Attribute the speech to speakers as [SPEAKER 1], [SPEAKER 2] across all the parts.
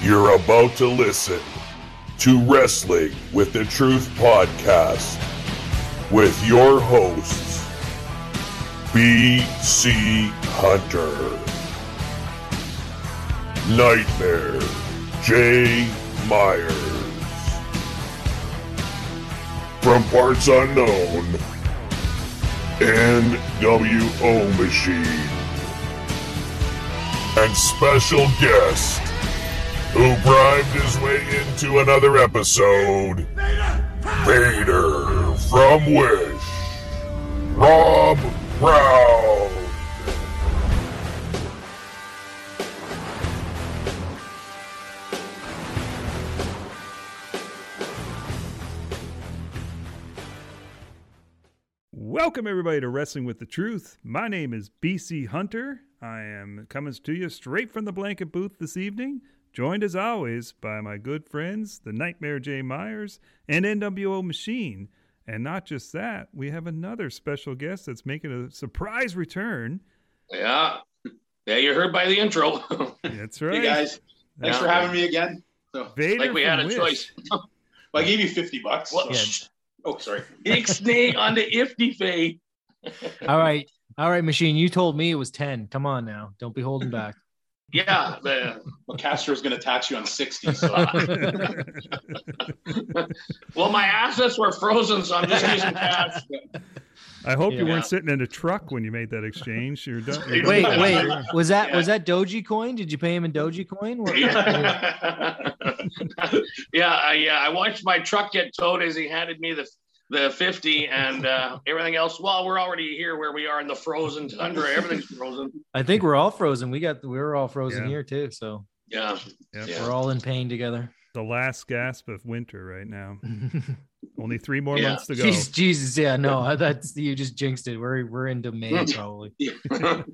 [SPEAKER 1] You're about to listen to Wrestling with the Truth podcast with your hosts, BC Hunter, Nightmare Jay Myers, from parts unknown, NWO Machine, and special guest who bribed his way into another episode, Vader from Wish, Rob Brown.
[SPEAKER 2] Welcome, everybody, to Wrestling with the Truth. My name is BC Hunter. I am coming to you straight from the blanket booth this evening, joined as always by my good friends, the Nightmare Jay Myers and NWO Machine. And not just that, we have another special guest that's making a surprise return.
[SPEAKER 3] Yeah. Yeah, you heard by the intro.
[SPEAKER 2] That's right.
[SPEAKER 4] Hey guys, thanks
[SPEAKER 2] Yeah.
[SPEAKER 4] for having me again. So,
[SPEAKER 2] Vader
[SPEAKER 3] like we had a
[SPEAKER 2] Wish.
[SPEAKER 3] choice.
[SPEAKER 4] well, I gave you fifty bucks.
[SPEAKER 3] Well,
[SPEAKER 4] so- Oh, sorry.
[SPEAKER 3] Ixnay on the ifty fay.
[SPEAKER 5] All right. All right, machine. You told me it was 10. Come on now. Don't be holding back.
[SPEAKER 3] Yeah. The,
[SPEAKER 4] Well, is going to tax you on sixty. So
[SPEAKER 3] well, my assets were frozen, so I'm just using cash.
[SPEAKER 2] I hope you weren't sitting in a truck when you made that exchange. You're done. you're
[SPEAKER 5] Wait,
[SPEAKER 2] done.
[SPEAKER 5] wait. Was that
[SPEAKER 3] Yeah.
[SPEAKER 5] was that Doji coin? Did you pay him in Dogecoin?
[SPEAKER 3] Yeah, yeah, I, yeah. I watched my truck get towed as he handed me the the fifty and uh, everything else. Well, we're already here where we are in the frozen tundra. Everything's frozen.
[SPEAKER 5] I think we're all frozen. We got we are all frozen
[SPEAKER 2] Yeah.
[SPEAKER 5] here too. So
[SPEAKER 3] Yeah,
[SPEAKER 2] Yep.
[SPEAKER 3] Yeah.
[SPEAKER 5] we're all in pain together.
[SPEAKER 2] The last gasp of winter right now. Only three more
[SPEAKER 3] Yeah.
[SPEAKER 2] months to go.
[SPEAKER 5] Jesus, Jesus, yeah, no, that's you just jinxed it. We're we're into May probably.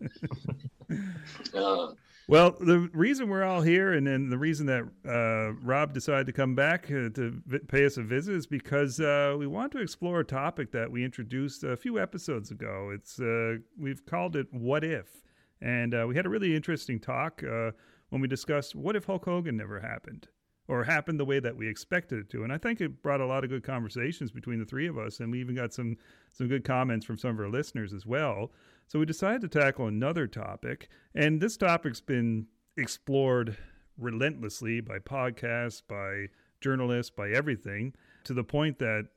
[SPEAKER 3] Uh,
[SPEAKER 2] Well, the reason we're all here, and then the reason that uh, Rob decided to come back uh, to vi- pay us a visit, is because uh, we want to explore a topic that we introduced a few episodes ago. It's uh, we've called it "What If," and uh, we had a really interesting talk uh, when we discussed what if Hulk Hogan never happened, or happened the way that we expected it to. And I think it brought a lot of good conversations between the three of us, and we even got some some good comments from some of our listeners as well. So we decided to tackle another topic, and this topic's been explored relentlessly by podcasts, by journalists, by everything, to the point that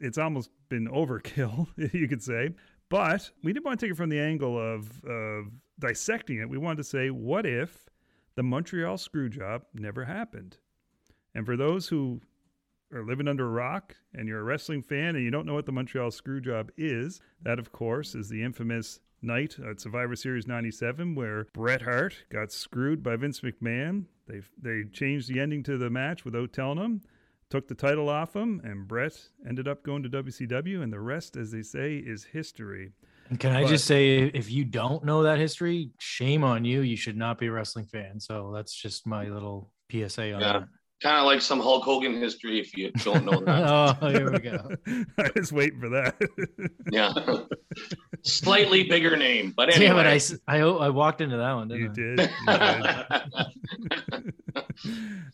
[SPEAKER 2] it's almost been overkill, you could say. But we didn't want to take it from the angle of, of dissecting it. We wanted to say, what if the Montreal Screwjob never happened? And for those who are living under a rock and you're a wrestling fan and you don't know what the Montreal Screwjob is, that of course is the infamous night at Survivor Series 97 where Bret Hart got screwed by Vince McMahon. They they changed the ending to the match without telling him, took the title off him, and Bret ended up going to WCW and the rest as they say is history.
[SPEAKER 5] And can I
[SPEAKER 2] But-
[SPEAKER 5] just say, if you don't know that history, shame on you. You should not be a wrestling fan. So that's just my little PSA on
[SPEAKER 3] Yeah. Kind of like some Hulk Hogan history, if you don't know that.
[SPEAKER 5] that. oh, here we go.
[SPEAKER 2] I was waiting for that.
[SPEAKER 3] yeah, slightly bigger name, but
[SPEAKER 5] Damn it! I,
[SPEAKER 3] anyway.
[SPEAKER 5] s- I, I walked into that one,
[SPEAKER 2] you
[SPEAKER 5] didn't I?
[SPEAKER 2] did. You did.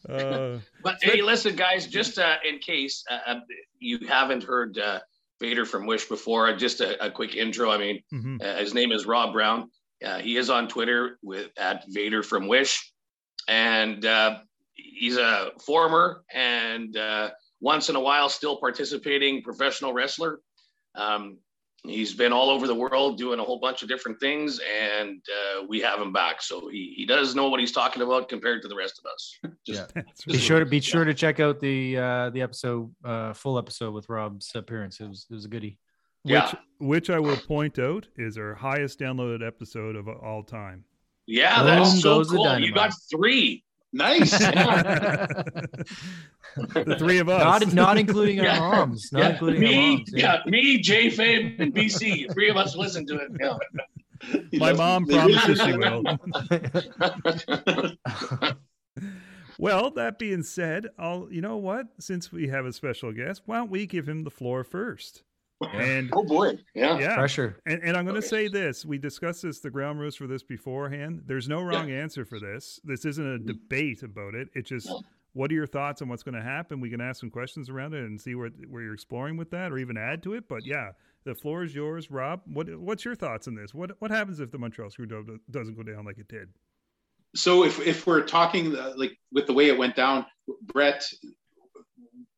[SPEAKER 2] uh,
[SPEAKER 3] But hey, listen, guys, just uh, in case uh, uh, you haven't heard uh, Vader from Wish before, just a, a quick intro. I mean,
[SPEAKER 2] mhm.
[SPEAKER 3] uh, his name is Rob Brown. Uh, he is on Twitter with at Vader from Wish, and uh, he's a former and uh, once in a while still participating professional wrestler. Um, he's been all over the world doing a whole bunch of different things, and uh, we have him back. So he, he does know what he's talking about compared to the rest of us. Just
[SPEAKER 2] That's
[SPEAKER 5] Be sure to be sure to check out the uh, the episode, uh, full episode with Rob's appearance. It was it was a goodie.
[SPEAKER 2] which,
[SPEAKER 3] Yeah.
[SPEAKER 2] which I will point out is our highest downloaded episode of all time.
[SPEAKER 3] Yeah,
[SPEAKER 5] Boom
[SPEAKER 3] that's so
[SPEAKER 5] goes the
[SPEAKER 3] cool. You got three.
[SPEAKER 4] Nice.
[SPEAKER 2] the three of us.
[SPEAKER 5] not not including our
[SPEAKER 3] Yeah.
[SPEAKER 5] moms. Not
[SPEAKER 3] yeah,
[SPEAKER 5] including
[SPEAKER 3] me,
[SPEAKER 5] moms.
[SPEAKER 3] yeah. me, J Fame, and BC. Three of us listen to it. Yeah.
[SPEAKER 2] My mom promises she will. Well, that being said, I'll you know what? Since we have a special guest, why don't we give him the floor first? And
[SPEAKER 4] Oh boy.
[SPEAKER 3] Yeah.
[SPEAKER 2] yeah,
[SPEAKER 5] Pressure.
[SPEAKER 2] and, and I'm going to
[SPEAKER 3] Okay.
[SPEAKER 2] say this: we discussed this, the ground rules for this beforehand. There's no wrong answer for this. This isn't a debate about it. It's just,
[SPEAKER 3] No.
[SPEAKER 2] what are your thoughts on what's going to happen? We can ask some questions around it and see where where you're exploring with that, or even add to it. But yeah, the floor is yours, Rob. What what's your thoughts on this? What what happens if the Montreal Screwjob doesn't go down like it did?
[SPEAKER 4] So if if we're talking uh, like with the way it went down, Bret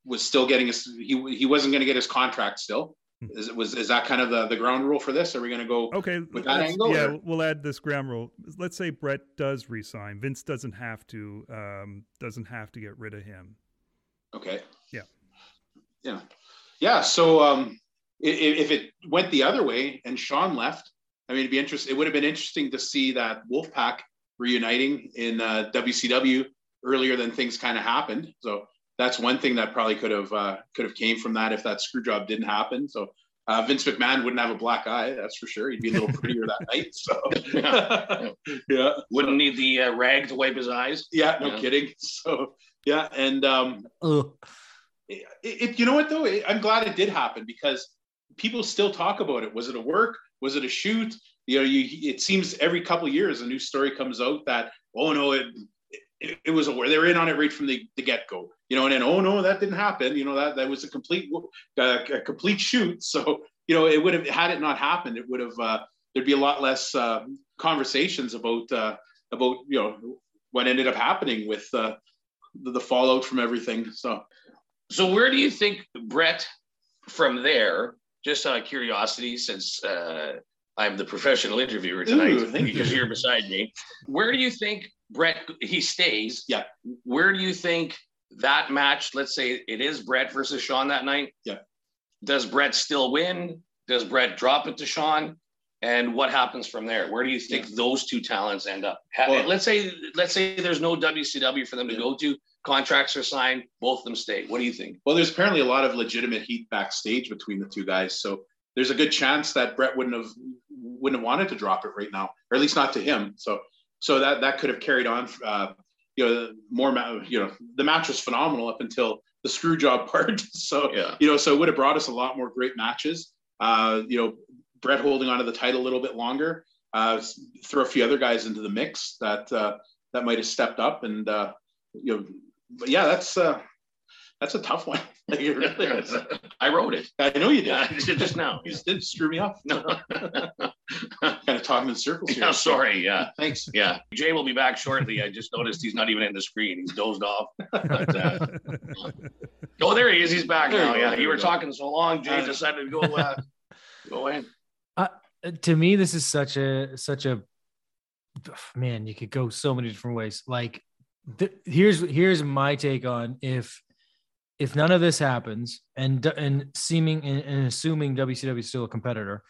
[SPEAKER 4] was still getting his he he wasn't going to get his contract still. Is it was is that kind of the the ground rule for this? Are we going to go?
[SPEAKER 2] Okay,
[SPEAKER 4] With that angle,
[SPEAKER 2] yeah,
[SPEAKER 4] or-
[SPEAKER 2] we'll add this ground rule. Let's say Bret does resign. Vince doesn't have to um, doesn't have to get rid of him.
[SPEAKER 4] Okay.
[SPEAKER 2] Yeah.
[SPEAKER 4] Yeah. Yeah. So um, i- i- if it went the other way and Shawn left, I mean, it'd be interesting. It would have been interesting to see that Wolfpack reuniting in uh, WCW earlier than things kind of happened. So that's one thing that probably could have uh, could have came from that if that screw job didn't happen. So uh, Vince McMahon wouldn't have a black eye, that's for sure. He'd be a little prettier that night. So yeah,
[SPEAKER 3] Wouldn't need the uh, rag to wipe his eyes.
[SPEAKER 4] yeah, no
[SPEAKER 3] Yeah.
[SPEAKER 4] kidding. So yeah, and um, it, it, you know what though i'm glad it did happen because people still talk about it was it a work was it a shoot you know you it seems every couple of years a new story comes out that oh no it it, it was a war they were in on it right from the, the get-go you know and then oh no that didn't happen you know that that was a complete uh, a complete shoot so you know it would have had it not happened it would have uh, there'd be a lot less uh, conversations about uh, about you know what ended up happening with uh, the, the fallout from everything so
[SPEAKER 3] So where do you think Bret from there, just out of curiosity, since uh, I'm the professional interviewer tonight
[SPEAKER 4] Ooh,
[SPEAKER 3] because
[SPEAKER 4] you.
[SPEAKER 3] you're beside me, where do you think Bret he stays?
[SPEAKER 4] Yeah.
[SPEAKER 3] Where do you think that match, let's say it is Bret versus Shawn that night?
[SPEAKER 4] Yeah.
[SPEAKER 3] Does Bret still win? Does Bret drop it to Shawn? And what happens from there? Where do you think those two talents end up?
[SPEAKER 4] Well-
[SPEAKER 3] let's say let's say there's no WCW for them to
[SPEAKER 4] Yeah.
[SPEAKER 3] go to. Contracts are signed. Both of them stay. What do you think?
[SPEAKER 4] Well, there's apparently a lot of legitimate heat backstage between the two guys, so there's a good chance that Bret wouldn't have wouldn't have wanted to drop it right now, or at least not to him. So, so that that could have carried on. Uh, you know, more. ma- You know, the match was phenomenal up until the screw job part. So,
[SPEAKER 3] Yeah.
[SPEAKER 4] you know, so it would have brought us a lot more great matches. Uh, you know, Bret holding onto the title a little bit longer. Uh, throw a few other guys into the mix that uh, that might have stepped up, and uh, you know, but yeah, that's uh, that's a tough one. Like, really.
[SPEAKER 3] I wrote it.
[SPEAKER 4] I know you did.
[SPEAKER 3] Just now.
[SPEAKER 4] You just did screw me up.
[SPEAKER 3] No.
[SPEAKER 4] kind of talking in circles here.
[SPEAKER 3] Yeah, sorry. Yeah.
[SPEAKER 4] Thanks.
[SPEAKER 3] Yeah. Jay will be back shortly. I just noticed he's not even in the screen. He's dozed off. But, uh, oh, there he is. He's back
[SPEAKER 4] There
[SPEAKER 3] now.
[SPEAKER 4] go,
[SPEAKER 3] Yeah.
[SPEAKER 4] there
[SPEAKER 3] You
[SPEAKER 4] you
[SPEAKER 3] were
[SPEAKER 4] go.
[SPEAKER 3] talking so long. Jay
[SPEAKER 4] Uh,
[SPEAKER 3] decided to go, uh, go in.
[SPEAKER 5] Uh, to me this is such a such a man you could go so many different ways like th- here's here's my take on if if none of this happens and and seeming and, and assuming WCW is still a competitor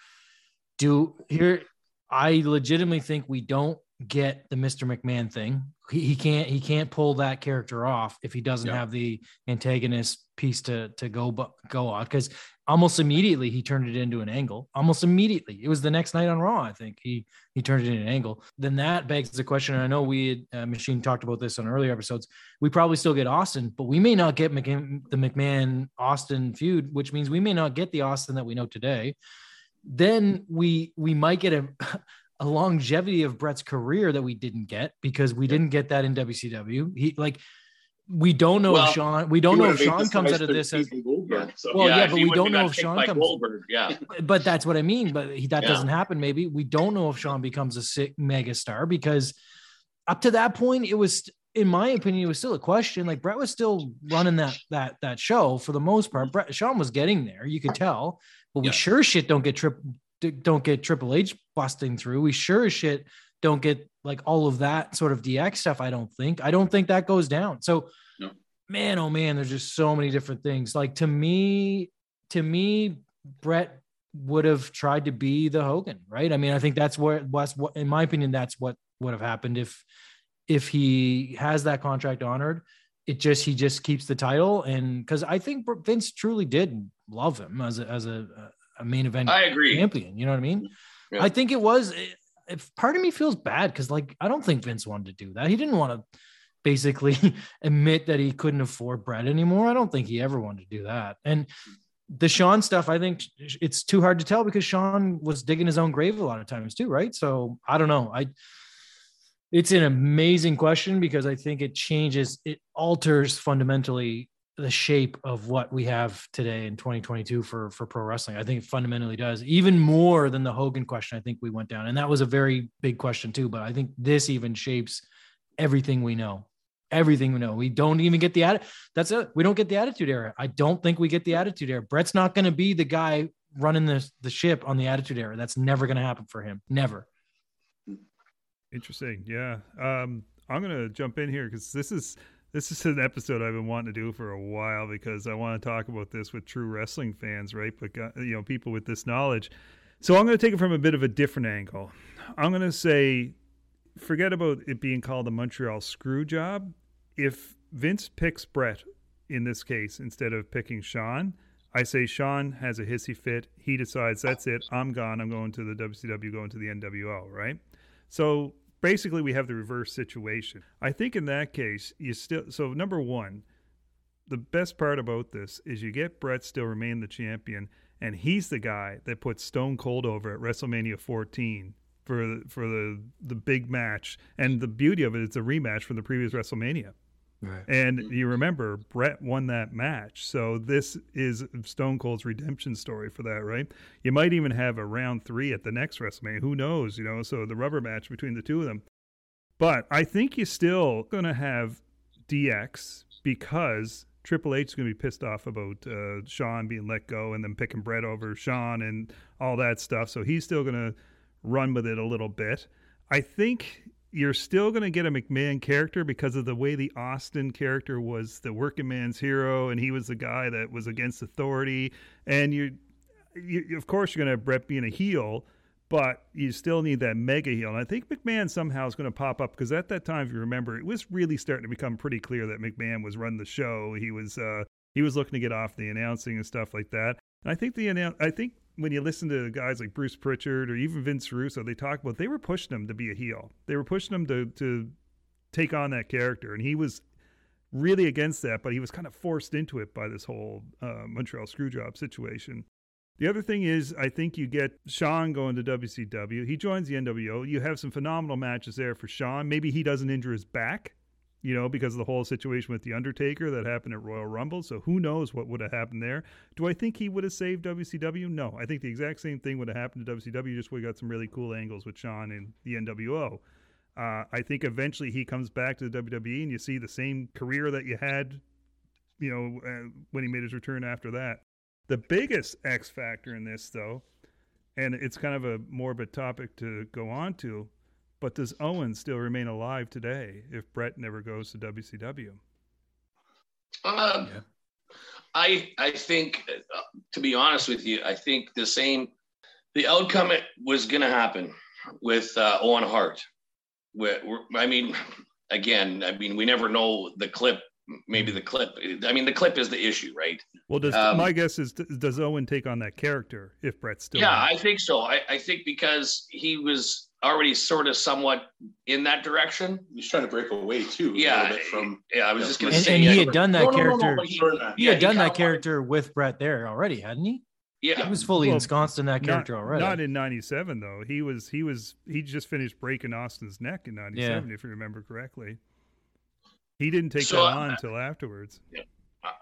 [SPEAKER 5] do here I legitimately think we don't get the Mr. McMahon thing. He, he can't he can't pull that character off if he doesn't
[SPEAKER 4] Yeah.
[SPEAKER 5] have the antagonist piece to to go go on. Because almost immediately he turned it into an angle. Almost immediately. It was the next night on raw i think he he turned it into an angle. Then that begs the question and i know we had, uh, machine talked about this on earlier episodes we probably still get austin but we may not get McMahon, the mcmahon austin feud which means we may not get the austin that we know today then we we might get a a longevity of Bret's career that we didn't get because we didn't get that in WCW. He like we don't know
[SPEAKER 3] Well,
[SPEAKER 5] if Shawn we don't know if
[SPEAKER 4] Shawn
[SPEAKER 5] comes out of this as
[SPEAKER 4] Goldberg, so-
[SPEAKER 5] Well, yeah,
[SPEAKER 3] if
[SPEAKER 5] but we don't know if
[SPEAKER 3] Shawn
[SPEAKER 5] comes-
[SPEAKER 3] Goldberg. Yeah.
[SPEAKER 5] but that's what I mean. But he, that
[SPEAKER 3] Yeah.
[SPEAKER 5] doesn't happen. Maybe we don't know if Shawn becomes a sick mega star because up to that point, it was, in my opinion, it was still a question. Like Bret was still running that that that show for the most part. Bret Shawn was getting there, you could tell, but we
[SPEAKER 4] Yeah.
[SPEAKER 5] sure shit don't get trip don't get Triple H busting through. We sure as shit don't get like all of that sort of DX stuff. I don't think. I don't think that goes down. So,
[SPEAKER 4] No.
[SPEAKER 5] man, oh man, there's just so many different things. Like to me, to me, Bret would have tried to be the Hogan, right? I mean, I think that's where was what in my opinion, that's what would have happened if if he has that contract honored. It just he just keeps the title, and because I think Vince truly did love him as a as a, a main event
[SPEAKER 3] I agree.
[SPEAKER 5] champion. You know what I mean?
[SPEAKER 3] Yeah.
[SPEAKER 5] I think it was. If part of me feels bad because, like, I don't think Vince wanted to do that. He didn't want to basically admit that he couldn't afford Bret anymore. I don't think he ever wanted to do that. And the Shawn stuff, I think it's too hard to tell because Shawn was digging his own grave a lot of times too, right? So I don't know. I it's an amazing question because I think it changes, it alters fundamentally the shape of what we have today in 2022 for for pro wrestling. I think it fundamentally does, even more than the Hogan question. I think we went down, and that was a very big question too. But I think this even shapes everything we know everything we know. We don't even get the attitude. That's it. We don't get the attitude era. I don't think we get the attitude era. Bret's not going to be the guy running the, the ship on the attitude era. That's never going to happen for him. Never.
[SPEAKER 2] Interesting. Yeah. Um, I'm going to jump in here because this is this is an episode I've been wanting to do for a while because I want to talk about this with true wrestling fans, right? But uh, you know, people with this knowledge. So I'm going to take it from a bit of a different angle. I'm going to say, forget about it being called the Montreal screw job if Vince picks Bret in this case instead of picking Shawn, I say Shawn has a hissy fit. He decides that's it. I'm gone. I'm going to the WCW, going to the NWO, right? So basically, we have the reverse situation. I think in that case, you still. So number one, the best part about this is you get Bret still remain the champion, and he's the guy that puts Stone Cold over at WrestleMania 14 for for the the big match. And the beauty of it is a rematch from the previous WrestleMania. Right. And you remember Bret won that match. So this is Stone Cold's redemption story for that, right? You might even have a round three at the next WrestleMania. Who knows? You know, so the rubber match between the two of them. But I think you're still going to have DX because Triple H is going to be pissed off about uh, Shawn being let go and then picking Bret over Shawn and all that stuff. So he's still going to run with it a little bit. I think you're still going to get a McMahon character because of the way the Austin character was the working man's hero, and he was the guy that was against authority. And you, you of course, you're going to have Bret being a heel, but you still need that mega heel. And I think McMahon somehow is going to pop up because at that time, if you remember, it was really starting to become pretty clear that McMahon was running the show. He was uh, he was looking to get off the announcing and stuff like that. And I think the I think when you listen to guys like Bruce Pritchard or even Vince Russo, they talk about they were pushing him to be a heel. They were pushing him to to take on that character, and he was really against that, but he was kind of forced into it by this whole uh, Montreal Screwjob situation. The other thing is, I think you get Shawn going to WCW. He joins the NWO. You have some phenomenal matches there for Shawn. Maybe he doesn't injure his back you know, because of the whole situation with The Undertaker that happened at Royal Rumble. So who knows what would have happened there. Do I think he would have saved WCW? No. I think the exact same thing would have happened to WCW, just we got some really cool angles with Shawn and the NWO. Uh, I think eventually he comes back to the WWE and you see the same career that you had, you know, uh, when he made his return after that. The biggest X factor in this, though, and it's kind of a morbid topic to go on to, but does Owen still remain alive today if Bret never goes to WCW?
[SPEAKER 3] Um, yeah. I I think, uh, to be honest with you, I think the same. The outcome it was going to happen with uh, Owen Hart. I mean, again, I mean, we never know the clip. Maybe the clip. I mean, the clip is the issue, right?
[SPEAKER 2] Well, does um, my guess is does Owen take on that character if Bret's still?
[SPEAKER 3] Yeah, I think so. I, I think because he was already sort of somewhat in that direction.
[SPEAKER 4] He's trying to break away too.
[SPEAKER 3] Yeah, from yeah. I was just going to say,
[SPEAKER 5] and he had done that no, character. No, no, he, he, had done that character with Bret there already, hadn't he?
[SPEAKER 3] Yeah,
[SPEAKER 5] he was fully well, ensconced in that character
[SPEAKER 2] not,
[SPEAKER 5] already.
[SPEAKER 2] Not in '97 though. He was he was he just finished breaking Austin's neck in '97, yeah. if you remember correctly. He didn't take so, that on until afterwards.
[SPEAKER 3] Yeah.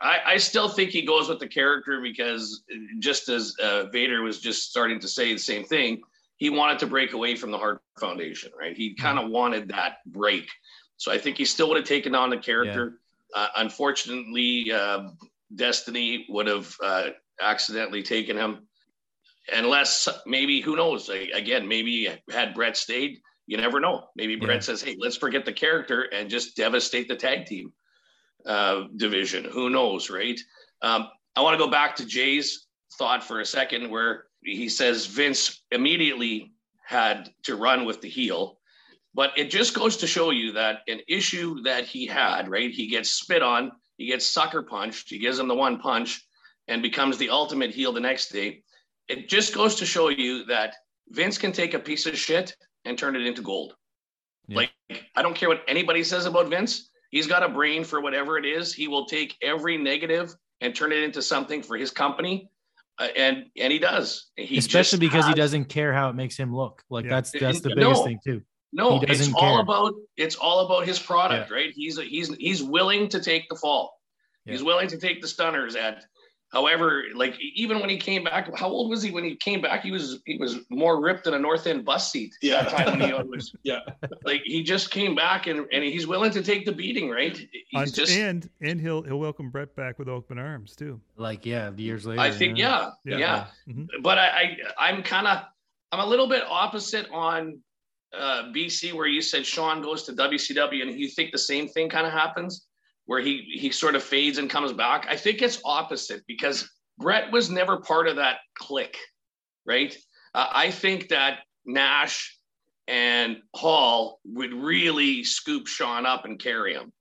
[SPEAKER 3] I, I, still think he goes with the character because just as uh, Vader was just starting to say the same thing, he wanted to break away from the Hart Foundation, right? He kind of wanted that break. So I think he still would have taken on the character. Yeah. Uh, unfortunately, uh, Destiny would have uh, accidentally taken him. Unless maybe, who knows? Again, maybe had Bret stayed, you never know. Maybe yeah. Says, hey, let's forget the character and just devastate the tag team uh, division. Who knows, right? Um, I want to go back to Jay's thought for a second where he says Vince immediately had to run with the heel. But it just goes to show you that an issue that he had, right? He gets spit on, he gets sucker punched, he gives him the one punch and becomes the ultimate heel the next day. It just goes to show you that Vince can take a piece of shit and turn it into gold. Yeah. Like, I don't care what anybody says about Vince. He's got a brain for whatever it is. He will take every negative and turn it into something for his company Uh, and and he does. He
[SPEAKER 5] Especially because
[SPEAKER 3] has,
[SPEAKER 5] he doesn't care how it makes him look. Like
[SPEAKER 2] Yeah.
[SPEAKER 5] that's that's the
[SPEAKER 3] No.
[SPEAKER 5] biggest thing too.
[SPEAKER 3] No,
[SPEAKER 5] He
[SPEAKER 3] it's
[SPEAKER 5] doesn't
[SPEAKER 3] all
[SPEAKER 5] care.
[SPEAKER 3] about it's all about his product, right? He's he's he's willing to take the fall. He's willing to take the stunners at however, like even when he came back, how old was he when he came back? He was he was more ripped than a North End bus seat
[SPEAKER 4] Yeah.
[SPEAKER 3] that time when he was
[SPEAKER 4] Yeah.
[SPEAKER 3] like he just came back and, and he's willing to take the beating, right?
[SPEAKER 2] On-
[SPEAKER 3] He's just
[SPEAKER 2] and and he'll he'll welcome Bret back with open arms too.
[SPEAKER 5] Like yeah, years later.
[SPEAKER 3] I think yeah,
[SPEAKER 2] Yeah.
[SPEAKER 3] yeah.
[SPEAKER 2] Mhm.
[SPEAKER 3] But I, I I'm kind of I'm a little bit opposite on uh, BC where you said Shawn goes to WCW and you think the same thing kind of happens where he he sort of fades and comes back. I think it's opposite because Bret was never part of that clique, right? Uh, I think that Nash and Hall would really scoop Shawn up and carry him.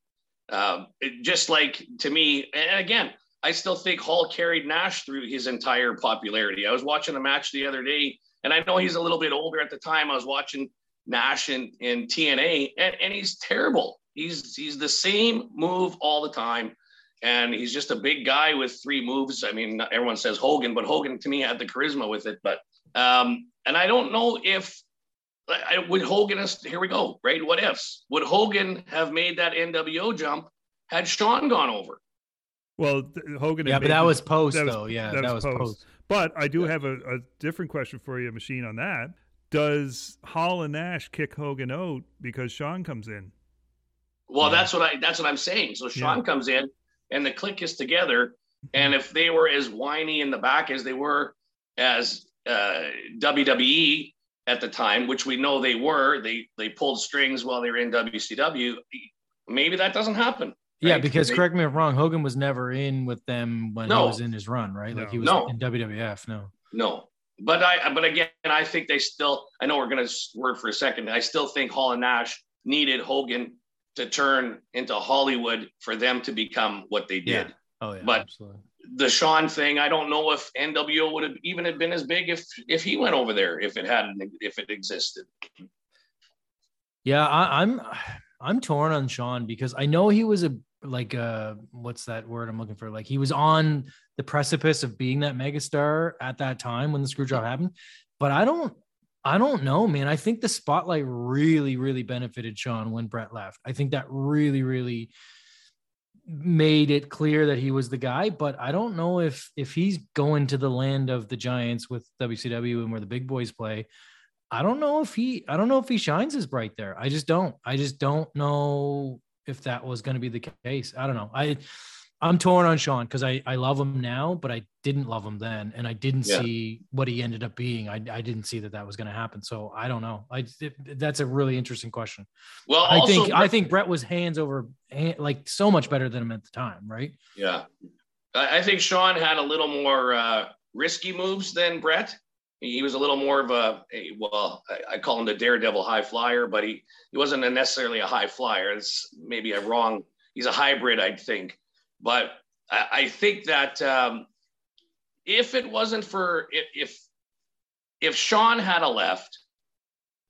[SPEAKER 3] Um, it- just like to me, and again, I still think Hall carried Nash through his entire popularity. I was watching a match the other day, and I know he's a little bit older at the time. I was watching Nash in, in TNA, and, and he's terrible. He's he's the same move all the time, and he's just a big guy with three moves. I mean, everyone says Hogan, but Hogan to me had the charisma with it. But um, and I don't know if I, would Hogan. has- Here we go. Right? What ifs? Would Hogan have made that NWO jump had Shawn gone over?
[SPEAKER 2] Well, th- Hogan.
[SPEAKER 5] Yeah, but that was post
[SPEAKER 2] that was-
[SPEAKER 5] though. Yeah,
[SPEAKER 2] that
[SPEAKER 5] that,
[SPEAKER 2] was
[SPEAKER 5] was,
[SPEAKER 2] post.
[SPEAKER 5] post.
[SPEAKER 2] But I do
[SPEAKER 3] Yeah.
[SPEAKER 2] have a, a different question for you, Machine, on that. Does Hall and Nash kick Hogan out because Shawn comes in?
[SPEAKER 3] Well,
[SPEAKER 5] Yeah.
[SPEAKER 3] that's what I that's what I'm saying. So Shawn
[SPEAKER 2] Yeah.
[SPEAKER 3] comes in and the click is together. And if they were as whiny in the back as they were as uh, WWE at the time, which we know they were, they they pulled strings while they were in WCW. Maybe that doesn't happen.
[SPEAKER 5] Yeah,
[SPEAKER 3] right?
[SPEAKER 5] because
[SPEAKER 3] They-
[SPEAKER 5] correct me if I'm wrong, Hogan was never in with them when
[SPEAKER 3] No.
[SPEAKER 5] he was in his run, right? Like he was
[SPEAKER 3] No.
[SPEAKER 5] in WWF. No.
[SPEAKER 3] No, but I but again, I think they still. I know we're gonna word for a second. I still think Hall and Nash needed Hogan to turn into Hollywood for them to become what they did.
[SPEAKER 5] Yeah. Oh yeah.
[SPEAKER 3] But-
[SPEAKER 5] absolutely.
[SPEAKER 3] the Shawn thing, I don't know if NWO would have even have been as big if if he went over there if it hadn't if it existed.
[SPEAKER 5] Yeah, I, I'm I'm torn on Shawn because I know he was a like uh what's that word I'm looking for? Like he was on the precipice of being that megastar at that time when the screw job happened. But I don't I don't know, man. I think the spotlight really, really benefited Shawn when Bret left. I think that really, really made it clear that he was the guy. But I don't know if if he's going to the land of the Giants with WCW and where the big boys play. I don't know if he I don't know if he shines as bright there. I just don't. I just don't know if that was going to be the case. I don't know. I I'm torn on Shawn because I I love him now, but I didn't love him then, and I didn't
[SPEAKER 3] Yeah.
[SPEAKER 5] see what he ended up being. I I didn't see that that was going to happen. So I don't know. I it, that's a really interesting question.
[SPEAKER 3] Well,
[SPEAKER 5] I
[SPEAKER 3] also,
[SPEAKER 5] think I think Bret was hands over like so much better than him at the time, right?
[SPEAKER 3] yeah, I, I think Shawn had a little more uh, risky moves than Bret. He was a little more of a, a well, I, I call him the daredevil high flyer, but he he wasn't a necessarily a high flyer. It's maybe a wrong. He's a hybrid, I think. But I, I think that um, if it wasn't for if, if if Shawn had a left,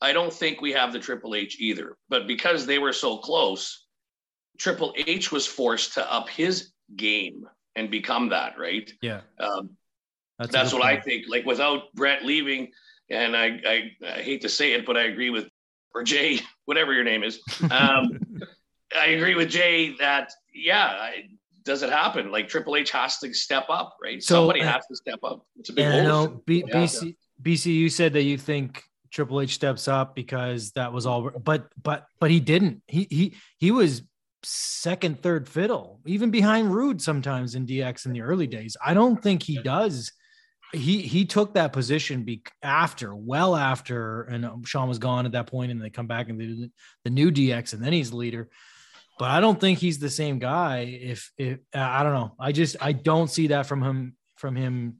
[SPEAKER 3] I don't think we have the Triple H either. But because they were so close, Triple H was forced to up his game and become that, right?
[SPEAKER 5] Yeah,
[SPEAKER 3] Um, that's
[SPEAKER 5] good
[SPEAKER 3] what I think. Like without Bret leaving, and I, I, I hate to say it, but I agree with or Jay, whatever your name is. Um, I agree with Jay that yeah, I, does it happen? Like Triple H has to step up, right?
[SPEAKER 5] So,
[SPEAKER 3] Somebody
[SPEAKER 5] uh,
[SPEAKER 3] has to step up. It's a big
[SPEAKER 5] And I know. B-. BC, BC, you said that you think Triple H steps up because that was all, but but but he didn't. He he he was second, third fiddle, even behind Rude sometimes in DX in the early days. I don't think he does. He he took that position be after, well after, and um, Shawn was gone at that point, and they come back and they do the, the new DX, and then he's leader. But I don't think he's the same guy. If if I don't know, I just I don't see that from him from him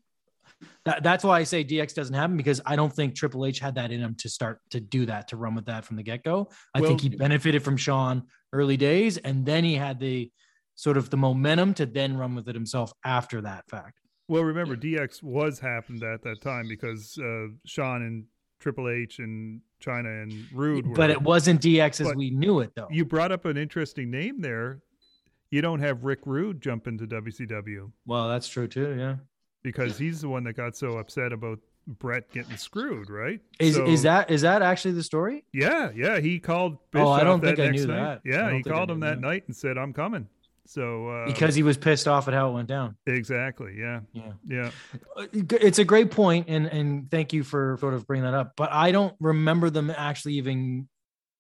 [SPEAKER 5] that, that's why I say DX doesn't happen because I don't think Triple H had that in him to start to do that, to run with that from the get go. I
[SPEAKER 2] Well-
[SPEAKER 5] think he benefited from Shawn early days, and then he had the sort of the momentum to then run with it himself after that fact.
[SPEAKER 2] Well, remember, DX was happened at that time because uh, Shawn and Triple H and Chyna and Rude were.
[SPEAKER 5] But it wasn't DX as we knew it, though.
[SPEAKER 2] You brought up an interesting name there. You don't have Rick Rude jump into WCW.
[SPEAKER 5] well, that's true too. Yeah.
[SPEAKER 2] because he's the one that got so upset about Bret getting screwed, right?
[SPEAKER 5] Is
[SPEAKER 2] So-
[SPEAKER 5] is that is that actually the story?
[SPEAKER 2] Yeah, yeah. He called.
[SPEAKER 5] Oh, I don't think I knew
[SPEAKER 2] night.
[SPEAKER 5] that.
[SPEAKER 2] Yeah, he called him that
[SPEAKER 5] that.
[SPEAKER 2] night and said, "I'm coming." So uh,
[SPEAKER 5] Because he was pissed off at how it went down.
[SPEAKER 2] exactly, yeah,
[SPEAKER 5] Yeah.
[SPEAKER 2] yeah.
[SPEAKER 5] Uh, It's a great point, and and thank you for sort of bringing that up. But I don't remember them actually even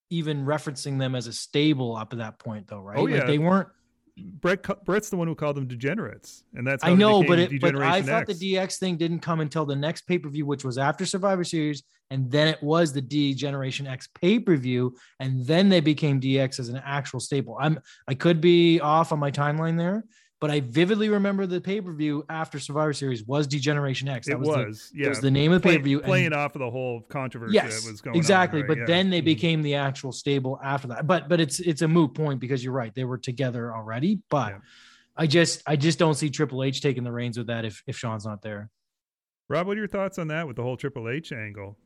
[SPEAKER 5] even referencing them as a stable up at that point, though, right?
[SPEAKER 2] Oh,
[SPEAKER 5] Like
[SPEAKER 2] yeah.
[SPEAKER 5] they weren't.
[SPEAKER 2] Bret, Bret's the one who called them degenerates, and that's how
[SPEAKER 5] I know, but it, but I thought
[SPEAKER 2] X.
[SPEAKER 5] the DX thing didn't come until the next pay per view, which was after Survivor Series, and then it was the D Generation X pay per view, and then they became DX as an actual staple. I'm I could be off on my timeline there, but I vividly remember the pay per view after Survivor Series was D-Generation X. That
[SPEAKER 2] it
[SPEAKER 5] was,
[SPEAKER 2] was,
[SPEAKER 5] the,
[SPEAKER 2] yeah,
[SPEAKER 5] that was the name of the pay per view.
[SPEAKER 2] playing off of the whole controversy
[SPEAKER 5] yes,
[SPEAKER 2] that was going on.
[SPEAKER 5] exactly.
[SPEAKER 2] on.
[SPEAKER 5] but
[SPEAKER 2] right?
[SPEAKER 5] then they
[SPEAKER 2] Mhm.
[SPEAKER 5] became the actual stable after that. But but it's it's a moot point because you're right; they were together already. But
[SPEAKER 2] Yeah.
[SPEAKER 5] I just I just don't see Triple H taking the reins with that if if Shawn's not there.
[SPEAKER 2] Rob, what are your thoughts on that with the whole Triple H angle?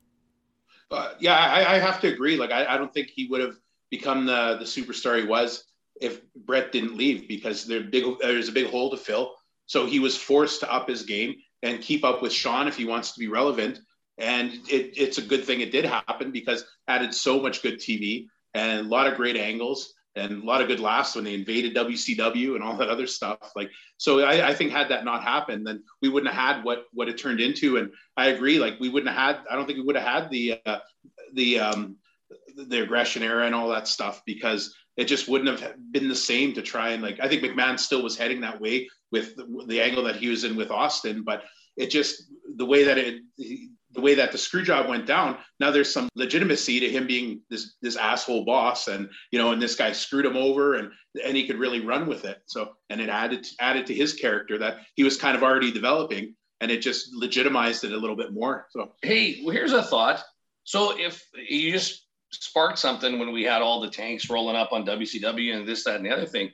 [SPEAKER 4] Uh, yeah, I, I have to agree. Like, I, I don't think he would have become the the superstar he was if Bret didn't leave because big there's a big hole to fill. So he was forced to up his game and keep up with Shawn if he wants to be relevant. And it, it's a good thing it did happen because added so much good TV and a lot of great angles and a lot of good laughs when they invaded WCW and all that other stuff. Like, so I, I think had that not happened, then we wouldn't have had what what it turned into. And I agree, like we wouldn't have had. I don't think we would have had the uh, the um, the aggression era and all that stuff because it just wouldn't have been the same to try and like. I think McMahon still was heading that way with the, the angle that he was in with Austin, but it just the way that it the way that the screw job went down now there's some legitimacy to him being this this asshole boss and you know and this guy screwed him over and and he could really run with it so and it added added to his character that he was kind of already developing and it just legitimized it a little bit more so
[SPEAKER 3] Hey, well, here's a thought. So if you just sparked something when we had all the tanks rolling up on WCW and this, that, and the other thing,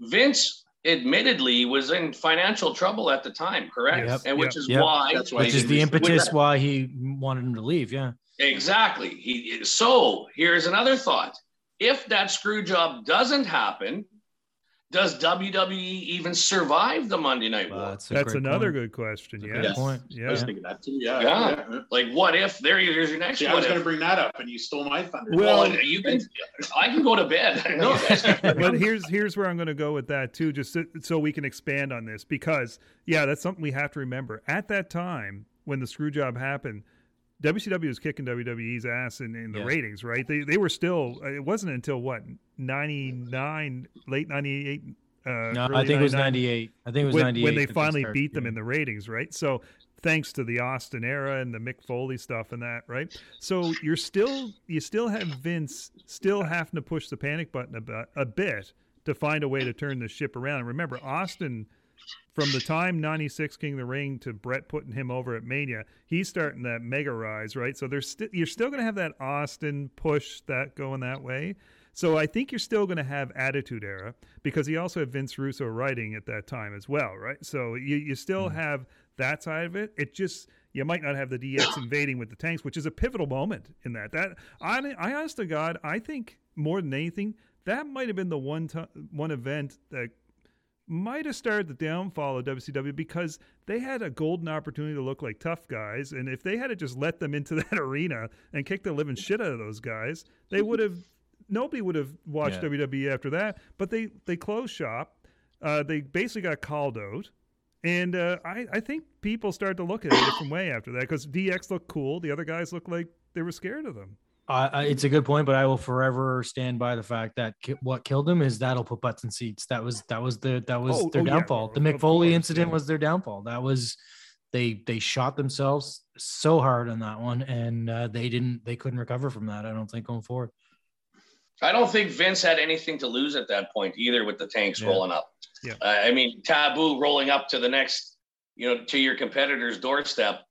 [SPEAKER 3] Vince admittedly was in financial trouble at the time, correct?
[SPEAKER 5] Yep.
[SPEAKER 3] and which
[SPEAKER 2] Yep.
[SPEAKER 3] is
[SPEAKER 5] Yep.
[SPEAKER 3] why
[SPEAKER 4] That's why
[SPEAKER 5] Which is the impetus why he wanted him to leave. Yeah.
[SPEAKER 3] Exactly. He, so here's another thought. If that screw job doesn't happen, does WWE even survive the Monday Night War?
[SPEAKER 5] That's,
[SPEAKER 2] That's another
[SPEAKER 5] point.
[SPEAKER 2] good question.
[SPEAKER 5] That's
[SPEAKER 2] Yeah,
[SPEAKER 5] good point.
[SPEAKER 4] I was thinking that too yeah
[SPEAKER 3] Yeah.
[SPEAKER 4] yeah.
[SPEAKER 3] like, what if? There, here's your next
[SPEAKER 4] See, I was going to bring that up and you stole my thunder
[SPEAKER 3] well,
[SPEAKER 2] Well-
[SPEAKER 3] you can. I can go to bed.
[SPEAKER 4] No.
[SPEAKER 3] You guys can-
[SPEAKER 2] but here's here's where I'm going to go with that too, just so, so we can expand on this because yeah, that's something we have to remember. At that time, when the screw job happened, WCW was kicking WWE's ass in, in the
[SPEAKER 5] Yeah.
[SPEAKER 2] ratings, right? They they were still. It wasn't until what ninety nine, late ninety eight. Uh,
[SPEAKER 5] No, I think it was 98. I think it was
[SPEAKER 2] when,
[SPEAKER 5] 98
[SPEAKER 2] when they finally
[SPEAKER 5] started
[SPEAKER 2] beat them
[SPEAKER 5] getting-
[SPEAKER 2] in the ratings, right? So thanks to the Austin era and the Mick Foley stuff and that, right? So you're still you still have Vince still having to push the panic button a bit, a bit to find a way to turn the ship around. And remember, Austin from the time 96 King of the Ring to Brett putting him over at Mania, he's starting that mega rise, right? So there's sti- you're still going to have that Austin push that going that way. So I think you're still going to have Attitude Era because he also had Vince Russo writing at that time as well, right? So you, you still mm. have that side of it. It just you might not have the DX invading with the tanks, which is a pivotal moment in that. That I, I honest to God, I think more than anything, that might have been the one time, one event that might have started the downfall of WCW because they had a golden opportunity to look like tough guys, and if they had to just let them into that arena and kick the living shit out of those guys, they would have. Nobody would have watched
[SPEAKER 5] Yeah.
[SPEAKER 2] WWE after that. But they they closed shop. Uh, they basically got called out. And uh, I, I think people started to look at it a different way after that because DX looked cool. The other guys looked like they were scared of them.
[SPEAKER 5] I I- it's a good point, but I will forever stand by the fact that ki- what killed him is that'll put butts in seats. That was that was the that was
[SPEAKER 2] Oh,
[SPEAKER 5] their
[SPEAKER 2] oh, yeah,
[SPEAKER 5] downfall. the Mick Foley
[SPEAKER 2] course,
[SPEAKER 5] incident
[SPEAKER 2] yeah.
[SPEAKER 5] was their downfall. That was they they shot themselves so hard on that one, and uh, they didn't they couldn't recover from that. I don't think going forward.
[SPEAKER 3] I don't think Vince had anything to lose at that point either with the tanks
[SPEAKER 5] Yeah.
[SPEAKER 3] rolling up.
[SPEAKER 2] Yeah.
[SPEAKER 3] Uh, I mean, taboo rolling up to the next, you know, to your competitor's doorstep.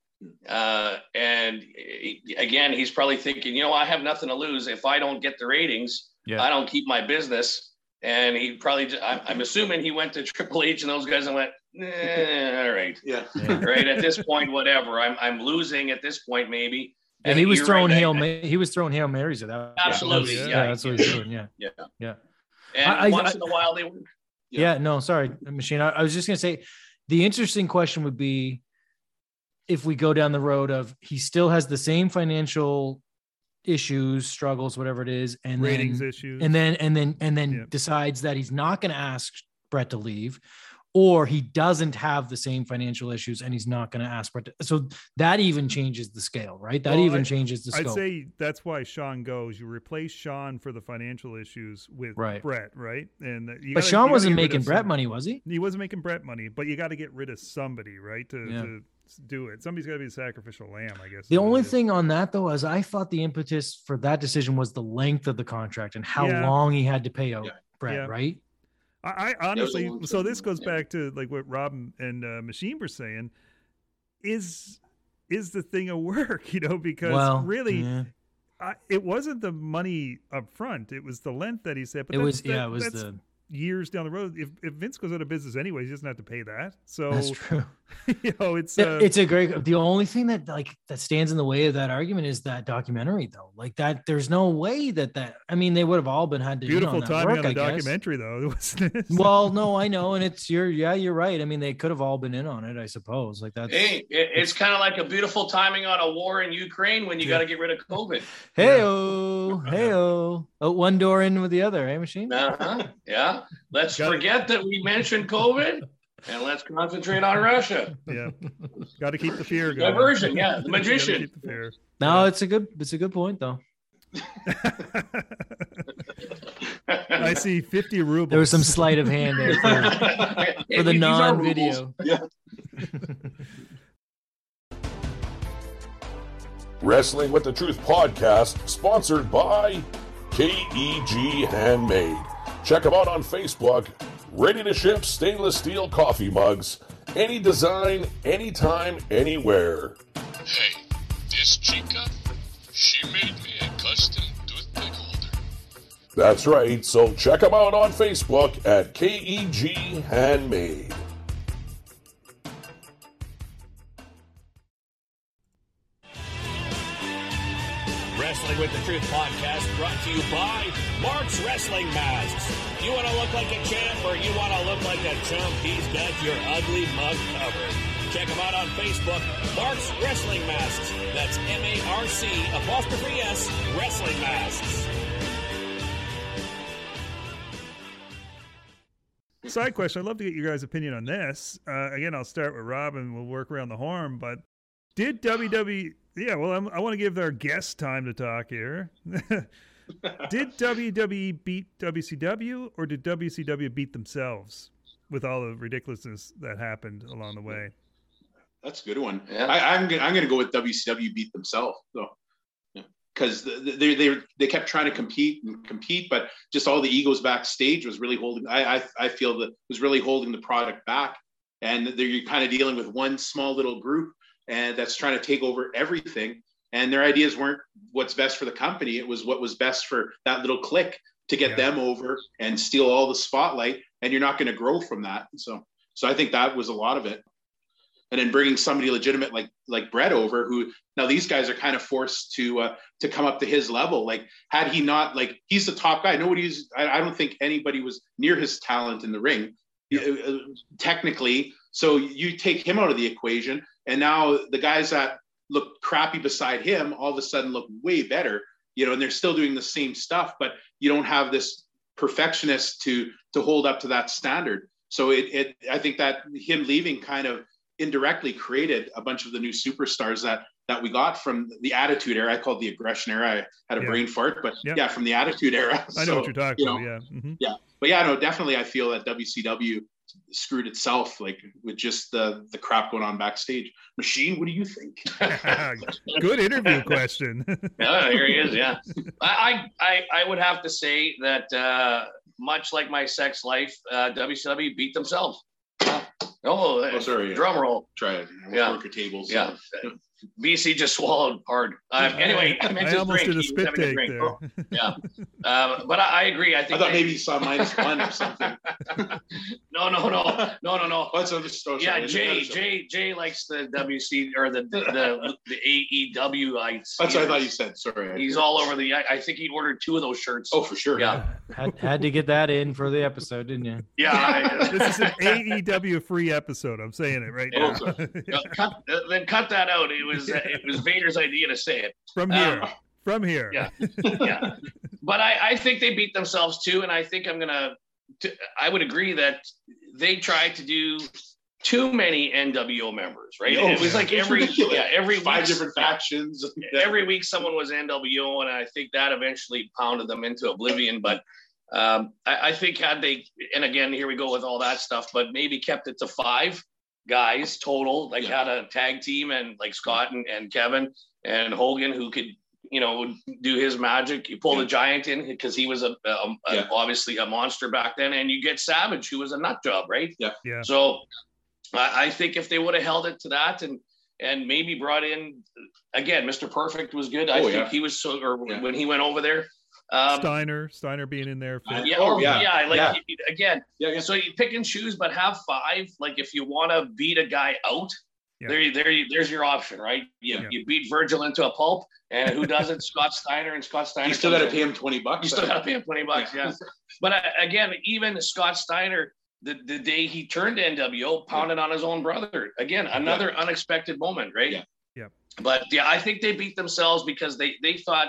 [SPEAKER 3] Uh, and uh, again, he's probably thinking, you know, I have nothing to lose. If I don't get the ratings,
[SPEAKER 5] Yeah.
[SPEAKER 3] I don't keep my business. And he probably, ju- I'm, I'm assuming he went to Triple H and those guys and went, eh, all right,
[SPEAKER 4] yeah
[SPEAKER 5] Yeah.
[SPEAKER 3] right. At this point, whatever. I'm, I'm losing at this point, maybe.
[SPEAKER 5] And
[SPEAKER 3] And
[SPEAKER 5] he was
[SPEAKER 3] you're
[SPEAKER 5] throwing
[SPEAKER 3] right,
[SPEAKER 5] hail. Ma- he was throwing hail marys at that.
[SPEAKER 3] Absolutely,
[SPEAKER 5] That's-
[SPEAKER 3] yeah.
[SPEAKER 5] that's what he's doing. Yeah. Yeah. Yeah.
[SPEAKER 3] And
[SPEAKER 5] I- I-
[SPEAKER 3] once
[SPEAKER 5] I-
[SPEAKER 3] in a while, they were
[SPEAKER 5] Yeah, no, sorry, machine. I, I was just gonna say the interesting question would be if we go down the road of he still has the same financial issues, struggles, whatever it is, and
[SPEAKER 2] ratings
[SPEAKER 5] then,
[SPEAKER 2] issues.
[SPEAKER 5] and then and then and then
[SPEAKER 2] Yeah.
[SPEAKER 5] decides that he's not going to ask Bret to leave, or he doesn't have the same financial issues and he's not going to ask Bret. To, so that even changes the scale, right? That
[SPEAKER 2] Well,
[SPEAKER 5] even
[SPEAKER 2] I-
[SPEAKER 5] changes the
[SPEAKER 2] scale.
[SPEAKER 5] I'd
[SPEAKER 2] say that's why Shawn goes. You replace Shawn for the financial issues with
[SPEAKER 5] Right.
[SPEAKER 2] Bret, right? And you
[SPEAKER 5] but
[SPEAKER 2] gotta- Shawn
[SPEAKER 5] wasn't making
[SPEAKER 2] Bret
[SPEAKER 5] money, was he?
[SPEAKER 2] He wasn't making Bret money, but you got to get rid of somebody, right? To,
[SPEAKER 5] Yeah.
[SPEAKER 2] to do it. Somebody's got to be the sacrificial lamb, I guess.
[SPEAKER 5] The
[SPEAKER 2] is what it
[SPEAKER 5] only
[SPEAKER 2] is.
[SPEAKER 5] thing on that though is I thought the impetus for that decision was the length of the contract and how
[SPEAKER 2] Yeah.
[SPEAKER 5] long he had to pay out
[SPEAKER 4] Yeah.
[SPEAKER 5] Bret,
[SPEAKER 2] Yeah.
[SPEAKER 5] right?
[SPEAKER 2] I, I honestly, so this goes
[SPEAKER 3] yeah.
[SPEAKER 2] back to like what Rob and- and uh, Machine were saying. Is is the thing a work? You know, because
[SPEAKER 5] well,
[SPEAKER 2] really,
[SPEAKER 5] yeah.
[SPEAKER 2] I, it wasn't the money up front; it was the length that he said. But
[SPEAKER 5] it
[SPEAKER 2] that's-
[SPEAKER 5] was yeah, it was the
[SPEAKER 2] years down the road. If if Vince goes out of business anyways, he doesn't have to pay that. So
[SPEAKER 5] that's true.
[SPEAKER 2] you know, it's uh,
[SPEAKER 5] it's a great. The only thing that like that stands in the way of that argument is that documentary, though. Like that, there's no way that that. I mean, they would have all been had to.
[SPEAKER 2] beautiful
[SPEAKER 5] on that
[SPEAKER 2] timing
[SPEAKER 5] work,
[SPEAKER 2] on the
[SPEAKER 5] I guess.
[SPEAKER 2] documentary, though. wasn't it?
[SPEAKER 5] Well, no, I know, and it's you're yeah, you're right. I mean, they could have all been in on it, I suppose. Like that's
[SPEAKER 3] Hey, it's kind of like a beautiful timing on a war in Ukraine when you
[SPEAKER 2] Yeah.
[SPEAKER 3] got to get rid of COVID.
[SPEAKER 5] hey oh, hey oh, one door in with the other, eh, machine?
[SPEAKER 3] Uh-huh. Yeah. Let's
[SPEAKER 2] Got it.
[SPEAKER 3] forget that we mentioned COVID and let's concentrate on Russia.
[SPEAKER 2] yeah, got to keep the fear going.
[SPEAKER 3] Diversion, yeah, the magician.
[SPEAKER 2] keep the fear.
[SPEAKER 5] No, it's a good, it's a good point though.
[SPEAKER 2] I see fifty rubles.
[SPEAKER 5] There was some sleight of hand there for, for the non-video.
[SPEAKER 1] Wrestling with the Truth podcast, sponsored by KEG Handmade. Check them out on Facebook. Ready to ship stainless steel coffee mugs. Any design, anytime, anywhere.
[SPEAKER 6] Hey, this chica, she made me a custom toothpick holder.
[SPEAKER 1] That's right, so check them out on Facebook at KEG Handmade.
[SPEAKER 7] Wrestling with the Truth podcast brought to you by Mark's Wrestling Masks. You want to look like a champ or you want to look like a chump, he's got your ugly mug covered. Check him out on Facebook, Mark's Wrestling Masks. That's M-A-R-C apostrophe S Wrestling Masks.
[SPEAKER 2] Side question: I'd love to get your guys' opinion on this. Uh, again, I'll start with Rob, and we'll work around the horn. But did WWE? Yeah, well, I'm, I want to give our guest time to talk here. did WWE beat WCW, or did WCW beat themselves with all the ridiculousness that happened along the way?
[SPEAKER 4] That's a good one.
[SPEAKER 3] Yeah.
[SPEAKER 4] I, I'm gonna I'm gonna go with WCW beat themselves though, because they they they kept trying to compete and compete, but just all the egos backstage was really holding. I I, I feel that was really holding the product back, and they're kind of dealing with one small little group and that's trying to take over everything. And their ideas weren't what's best for the company; it was what was best for that little clique to get
[SPEAKER 2] Yeah.
[SPEAKER 4] them over and steal all the spotlight. And you're not going to grow from that. So so I think that was a lot of it and then bringing somebody legitimate like like Bret over, who now these guys are kind of forced to uh, to come up to his level. Like had he not like he's the top guy. Nobody's. I, I don't think anybody was near his talent in the ring, uh, uh, technically. So you take him out of the equation, and now the guys that look crappy beside him all of a sudden look way better. You know, and they're still doing the same stuff, but you don't have this perfectionist to to hold up to that standard. So it, it I think that him leaving kind of indirectly created a bunch of the new superstars that that we got from the attitude era. I called the aggression era. I had a
[SPEAKER 2] Yeah.
[SPEAKER 4] brain fart, but
[SPEAKER 2] Yeah.
[SPEAKER 4] yeah, from the attitude era.
[SPEAKER 2] I know
[SPEAKER 4] So,
[SPEAKER 2] what you're talking
[SPEAKER 4] you know,
[SPEAKER 2] about. Yeah. Mhm.
[SPEAKER 4] yeah, but yeah, no, definitely. I feel that WCW screwed itself, like with just the the crap going on backstage. Machine, what do you think?
[SPEAKER 2] Good interview question.
[SPEAKER 3] Yeah, here he is. Yeah, I, I, I, I would have to say that uh, much like my sex life, uh, WCW beat themselves. Oh,
[SPEAKER 4] Oh, sorry.
[SPEAKER 3] drum roll.
[SPEAKER 4] Try it.
[SPEAKER 3] Yeah.
[SPEAKER 4] Worker tables.
[SPEAKER 3] Yeah, BC just swallowed hard. Um, anyway, I
[SPEAKER 2] I almost
[SPEAKER 3] drink.
[SPEAKER 2] did a spit
[SPEAKER 3] having a
[SPEAKER 2] take
[SPEAKER 3] drink.
[SPEAKER 2] there.
[SPEAKER 3] Oh, yeah, um, but I, I agree. I
[SPEAKER 4] I thought
[SPEAKER 3] they-
[SPEAKER 4] maybe you saw minus one or something.
[SPEAKER 3] no, no, no, no, no, no.
[SPEAKER 4] Oh, that's another story.
[SPEAKER 3] Yeah,
[SPEAKER 4] That's
[SPEAKER 3] Jay,
[SPEAKER 4] another.
[SPEAKER 3] Jay, Jay likes the WC or the the the AEW. I
[SPEAKER 4] That's what I thought you said. Sorry.
[SPEAKER 3] He's all over the. I, I think he ordered two of those shirts.
[SPEAKER 4] Oh, for sure.
[SPEAKER 3] yeah,
[SPEAKER 5] Had, had to get that in for the episode, didn't you?
[SPEAKER 3] yeah. I-
[SPEAKER 2] This is an AEW free episode. I'm saying it right
[SPEAKER 3] Yeah.
[SPEAKER 2] now.
[SPEAKER 3] Yeah, cut, then cut that out. It was uh, it was Vader's idea to say it.
[SPEAKER 2] From
[SPEAKER 3] Um,
[SPEAKER 2] here. From here.
[SPEAKER 3] yeah. Yeah, but I, I think they beat themselves too, and I think I'm gonna. T- I would agree that they tried to do too many NWO members, right?
[SPEAKER 4] Oh,
[SPEAKER 3] it was like every
[SPEAKER 4] ridiculous.
[SPEAKER 3] yeah every
[SPEAKER 4] Five
[SPEAKER 3] week-
[SPEAKER 4] different factions.
[SPEAKER 3] every week someone was NWO, and I think that eventually pounded them into oblivion. But um, I, I think had they, and again, here we go with all that stuff, but maybe kept it to five guys total, like
[SPEAKER 4] Yeah.
[SPEAKER 3] had a tag team and like Scott and, and Kevin and Hogan who could, you know, do his magic. You pull the giant in because he was a, a, a-
[SPEAKER 4] Yeah.
[SPEAKER 3] obviously a monster back then, and you get Savage who was a nut job, right?
[SPEAKER 2] Yeah. yeah.
[SPEAKER 3] So I, I think if they would have held it to that and and maybe brought in again, Mr. Perfect was good. I
[SPEAKER 4] Oh,
[SPEAKER 3] think
[SPEAKER 4] yeah.
[SPEAKER 3] he was so or
[SPEAKER 4] Yeah.
[SPEAKER 3] when he went over there. Um,
[SPEAKER 2] Steiner. Steiner being in there. fit.
[SPEAKER 3] yeah,
[SPEAKER 4] Oh,
[SPEAKER 3] yeah,
[SPEAKER 4] yeah.
[SPEAKER 3] like
[SPEAKER 4] Yeah.
[SPEAKER 3] again.
[SPEAKER 4] Yeah, yeah.
[SPEAKER 3] So you pick and choose, but have five. Like if you want to beat a guy out,
[SPEAKER 2] Yeah.
[SPEAKER 3] there, there, there's your option, right? You,
[SPEAKER 2] Yeah.
[SPEAKER 3] you beat Virgil into a pulp, and who does it? Scott Steiner, and Scott Steiner.
[SPEAKER 4] You still got to pay him 20 bucks.
[SPEAKER 3] You still got to pay him twenty bucks, yeah. But uh, again, even Scott Steiner, the, the day he turned to NWO, pounded on his own brother. Again, another unexpected moment, right?
[SPEAKER 4] Yeah.
[SPEAKER 2] Yeah.
[SPEAKER 3] But yeah, I think they beat themselves because they they thought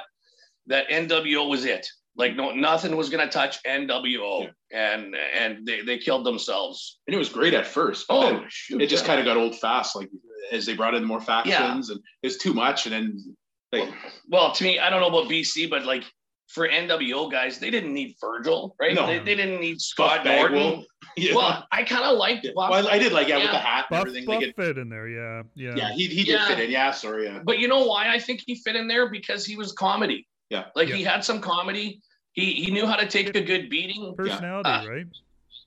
[SPEAKER 3] that NWO was it. Like no, nothing was gonna touch NWO, and and they, they killed themselves.
[SPEAKER 4] And it was great at first. But
[SPEAKER 3] Oh, shoot,
[SPEAKER 4] it just
[SPEAKER 3] yeah.
[SPEAKER 4] kind of got old fast. Like as they brought in more factions and it was too much. And then like,
[SPEAKER 3] Well, to me, I don't know about BC, but like for NWO guys, they didn't need Virgil, right?
[SPEAKER 4] No.
[SPEAKER 3] They, they didn't need Scott
[SPEAKER 4] Buff
[SPEAKER 3] Norton.
[SPEAKER 4] Bagwell. yeah.
[SPEAKER 3] Well, I kind of liked
[SPEAKER 4] Yeah.
[SPEAKER 3] Buff.
[SPEAKER 4] Well, I did like, yeah, with the hat and
[SPEAKER 2] Buff,
[SPEAKER 4] everything.
[SPEAKER 2] Buff
[SPEAKER 4] They get,
[SPEAKER 2] fit in there. Yeah. Yeah.
[SPEAKER 4] yeah, he, he did
[SPEAKER 3] Yeah.
[SPEAKER 4] fit in. Yeah, sorry. Yeah.
[SPEAKER 3] But you know why I think he fit in there because he was comedy.
[SPEAKER 4] Yeah.
[SPEAKER 3] Like he had some comedy. He he knew how to take a good beating.
[SPEAKER 2] Personality,
[SPEAKER 3] Uh,
[SPEAKER 2] right?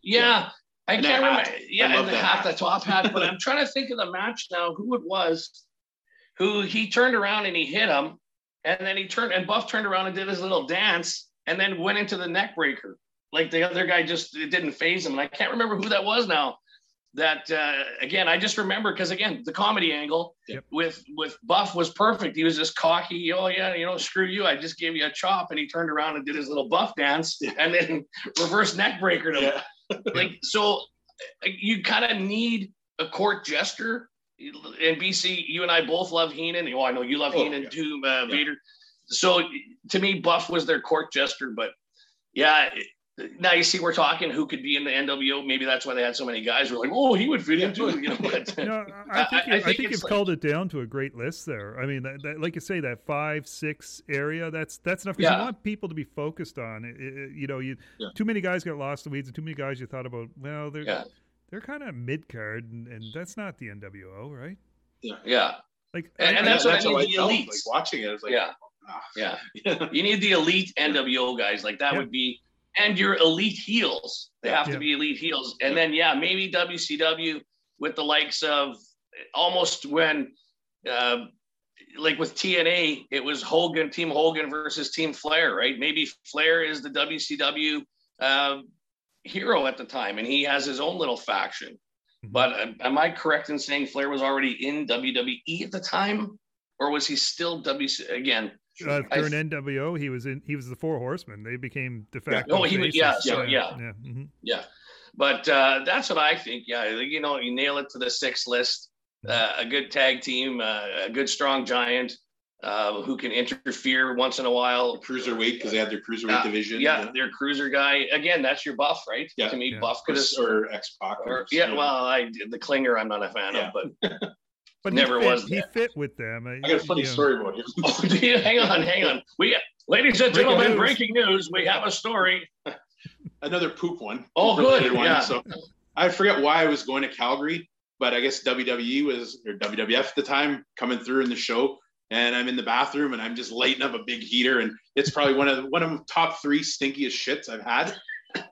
[SPEAKER 3] Yeah. I
[SPEAKER 4] And
[SPEAKER 3] can't remember.
[SPEAKER 4] hat.
[SPEAKER 3] Yeah,
[SPEAKER 4] I love
[SPEAKER 3] and the
[SPEAKER 4] that
[SPEAKER 3] hat,
[SPEAKER 4] hat.
[SPEAKER 3] the top hat. But I'm trying to think of the match now. Who it was? Who he turned around and he hit him, and then he turned and Buff turned around and did his little dance, and then went into the neck breaker. Like the other guy just it didn't phase him, and I can't remember who that was now. That uh, again, I just remember because again, the comedy angle
[SPEAKER 2] Yep.
[SPEAKER 3] with with Buff was perfect. He was just cocky. Oh yeah, you know, screw you. I just gave you a chop, and he turned around and did his little Buff dance, and then reverse neck breaker him
[SPEAKER 4] Yeah.
[SPEAKER 3] like so you kind of need a court jester in bc you and i both love heenan oh i know you love
[SPEAKER 4] Oh,
[SPEAKER 3] heenan
[SPEAKER 4] yeah.
[SPEAKER 3] too uh,
[SPEAKER 4] Yeah.
[SPEAKER 3] vader so to me buff was their court jester but yeah now you see we're talking who could be in the nwo maybe that's why they had so many guys we're like oh he would fit into it. you know but
[SPEAKER 2] No, I
[SPEAKER 3] I-
[SPEAKER 2] think,
[SPEAKER 3] I
[SPEAKER 2] you, I
[SPEAKER 3] think
[SPEAKER 2] think,
[SPEAKER 3] it's
[SPEAKER 2] you've
[SPEAKER 3] like-
[SPEAKER 2] called it down to a great list there. I mean, that, that, like you say, that five, six area, that's that's enough because
[SPEAKER 3] Yeah.
[SPEAKER 2] you want people to be focused on it. it- it- you know, you
[SPEAKER 4] Yeah.
[SPEAKER 2] too many guys got lost in the weeds, and too many guys you thought about. Well, they're
[SPEAKER 3] Yeah.
[SPEAKER 2] they're kind of mid card, and, and that's not the NWO, right?
[SPEAKER 3] yeah yeah.
[SPEAKER 2] Like,
[SPEAKER 3] And-
[SPEAKER 2] I-
[SPEAKER 3] and
[SPEAKER 2] I-
[SPEAKER 3] that's what I
[SPEAKER 4] how
[SPEAKER 3] need the
[SPEAKER 4] felt,
[SPEAKER 3] elites.
[SPEAKER 4] Like watching it, I was like,
[SPEAKER 3] yeah
[SPEAKER 4] ah.
[SPEAKER 3] yeah
[SPEAKER 4] yeah.
[SPEAKER 3] you need the elite NWO guys. Like that
[SPEAKER 2] Yeah.
[SPEAKER 3] would be, and your elite heels. They have
[SPEAKER 2] Yeah.
[SPEAKER 3] to be elite heels. And then, yeah, maybe WCW with the likes of almost when, uh, like with TNA, it was Hogan, Team Hogan versus Team Flair, right? Maybe Flair is the WCW um, hero at the time, and he has his own little faction.
[SPEAKER 2] Mhm.
[SPEAKER 3] But uh, am I correct in saying Flair was already in WWE at the time, or was he still WC again?
[SPEAKER 2] Uh,
[SPEAKER 3] I-
[SPEAKER 2] during NWO, he was in. He was the Four Horsemen. They became de facto.
[SPEAKER 3] Oh, he was- yeah, so, yeah.
[SPEAKER 2] yeah. mhm.
[SPEAKER 3] Yeah, but uh, that's what I think. Yeah, you know, you nail it to the six list. Uh, a good tag team, uh, a good strong giant uh, who can interfere once in a while.
[SPEAKER 4] cruiserweight because they had their cruiserweight
[SPEAKER 3] Uh,
[SPEAKER 4] division.
[SPEAKER 3] Yeah, their cruiser guy. Again, that's your buff, right?
[SPEAKER 4] Yeah,
[SPEAKER 3] To me,
[SPEAKER 2] yeah.
[SPEAKER 3] buff
[SPEAKER 4] Or,
[SPEAKER 3] could
[SPEAKER 4] or X Pac.
[SPEAKER 3] Or, yeah, well, I the clinger I'm not a fan
[SPEAKER 4] Yeah.
[SPEAKER 3] of, but
[SPEAKER 2] But
[SPEAKER 3] Never
[SPEAKER 2] he fit,
[SPEAKER 3] was
[SPEAKER 2] He
[SPEAKER 3] there.
[SPEAKER 2] fit with them. uh,
[SPEAKER 4] I got a funny
[SPEAKER 2] you know.
[SPEAKER 4] story about him.
[SPEAKER 3] oh, hang on, hang on. We, ladies and
[SPEAKER 2] Breaking
[SPEAKER 3] gentlemen,
[SPEAKER 2] news.
[SPEAKER 3] breaking news. We have a story.
[SPEAKER 4] Another poop one.
[SPEAKER 3] Oh,
[SPEAKER 4] Poop-related
[SPEAKER 3] good, yeah.
[SPEAKER 4] So I forget why I was going to Calgary, but I guess WWE was or WWF at the time coming through in the show, and I'm in the bathroom and I'm just lighting up a big heater, and it's probably one of one of the top three stinkiest shits I've had.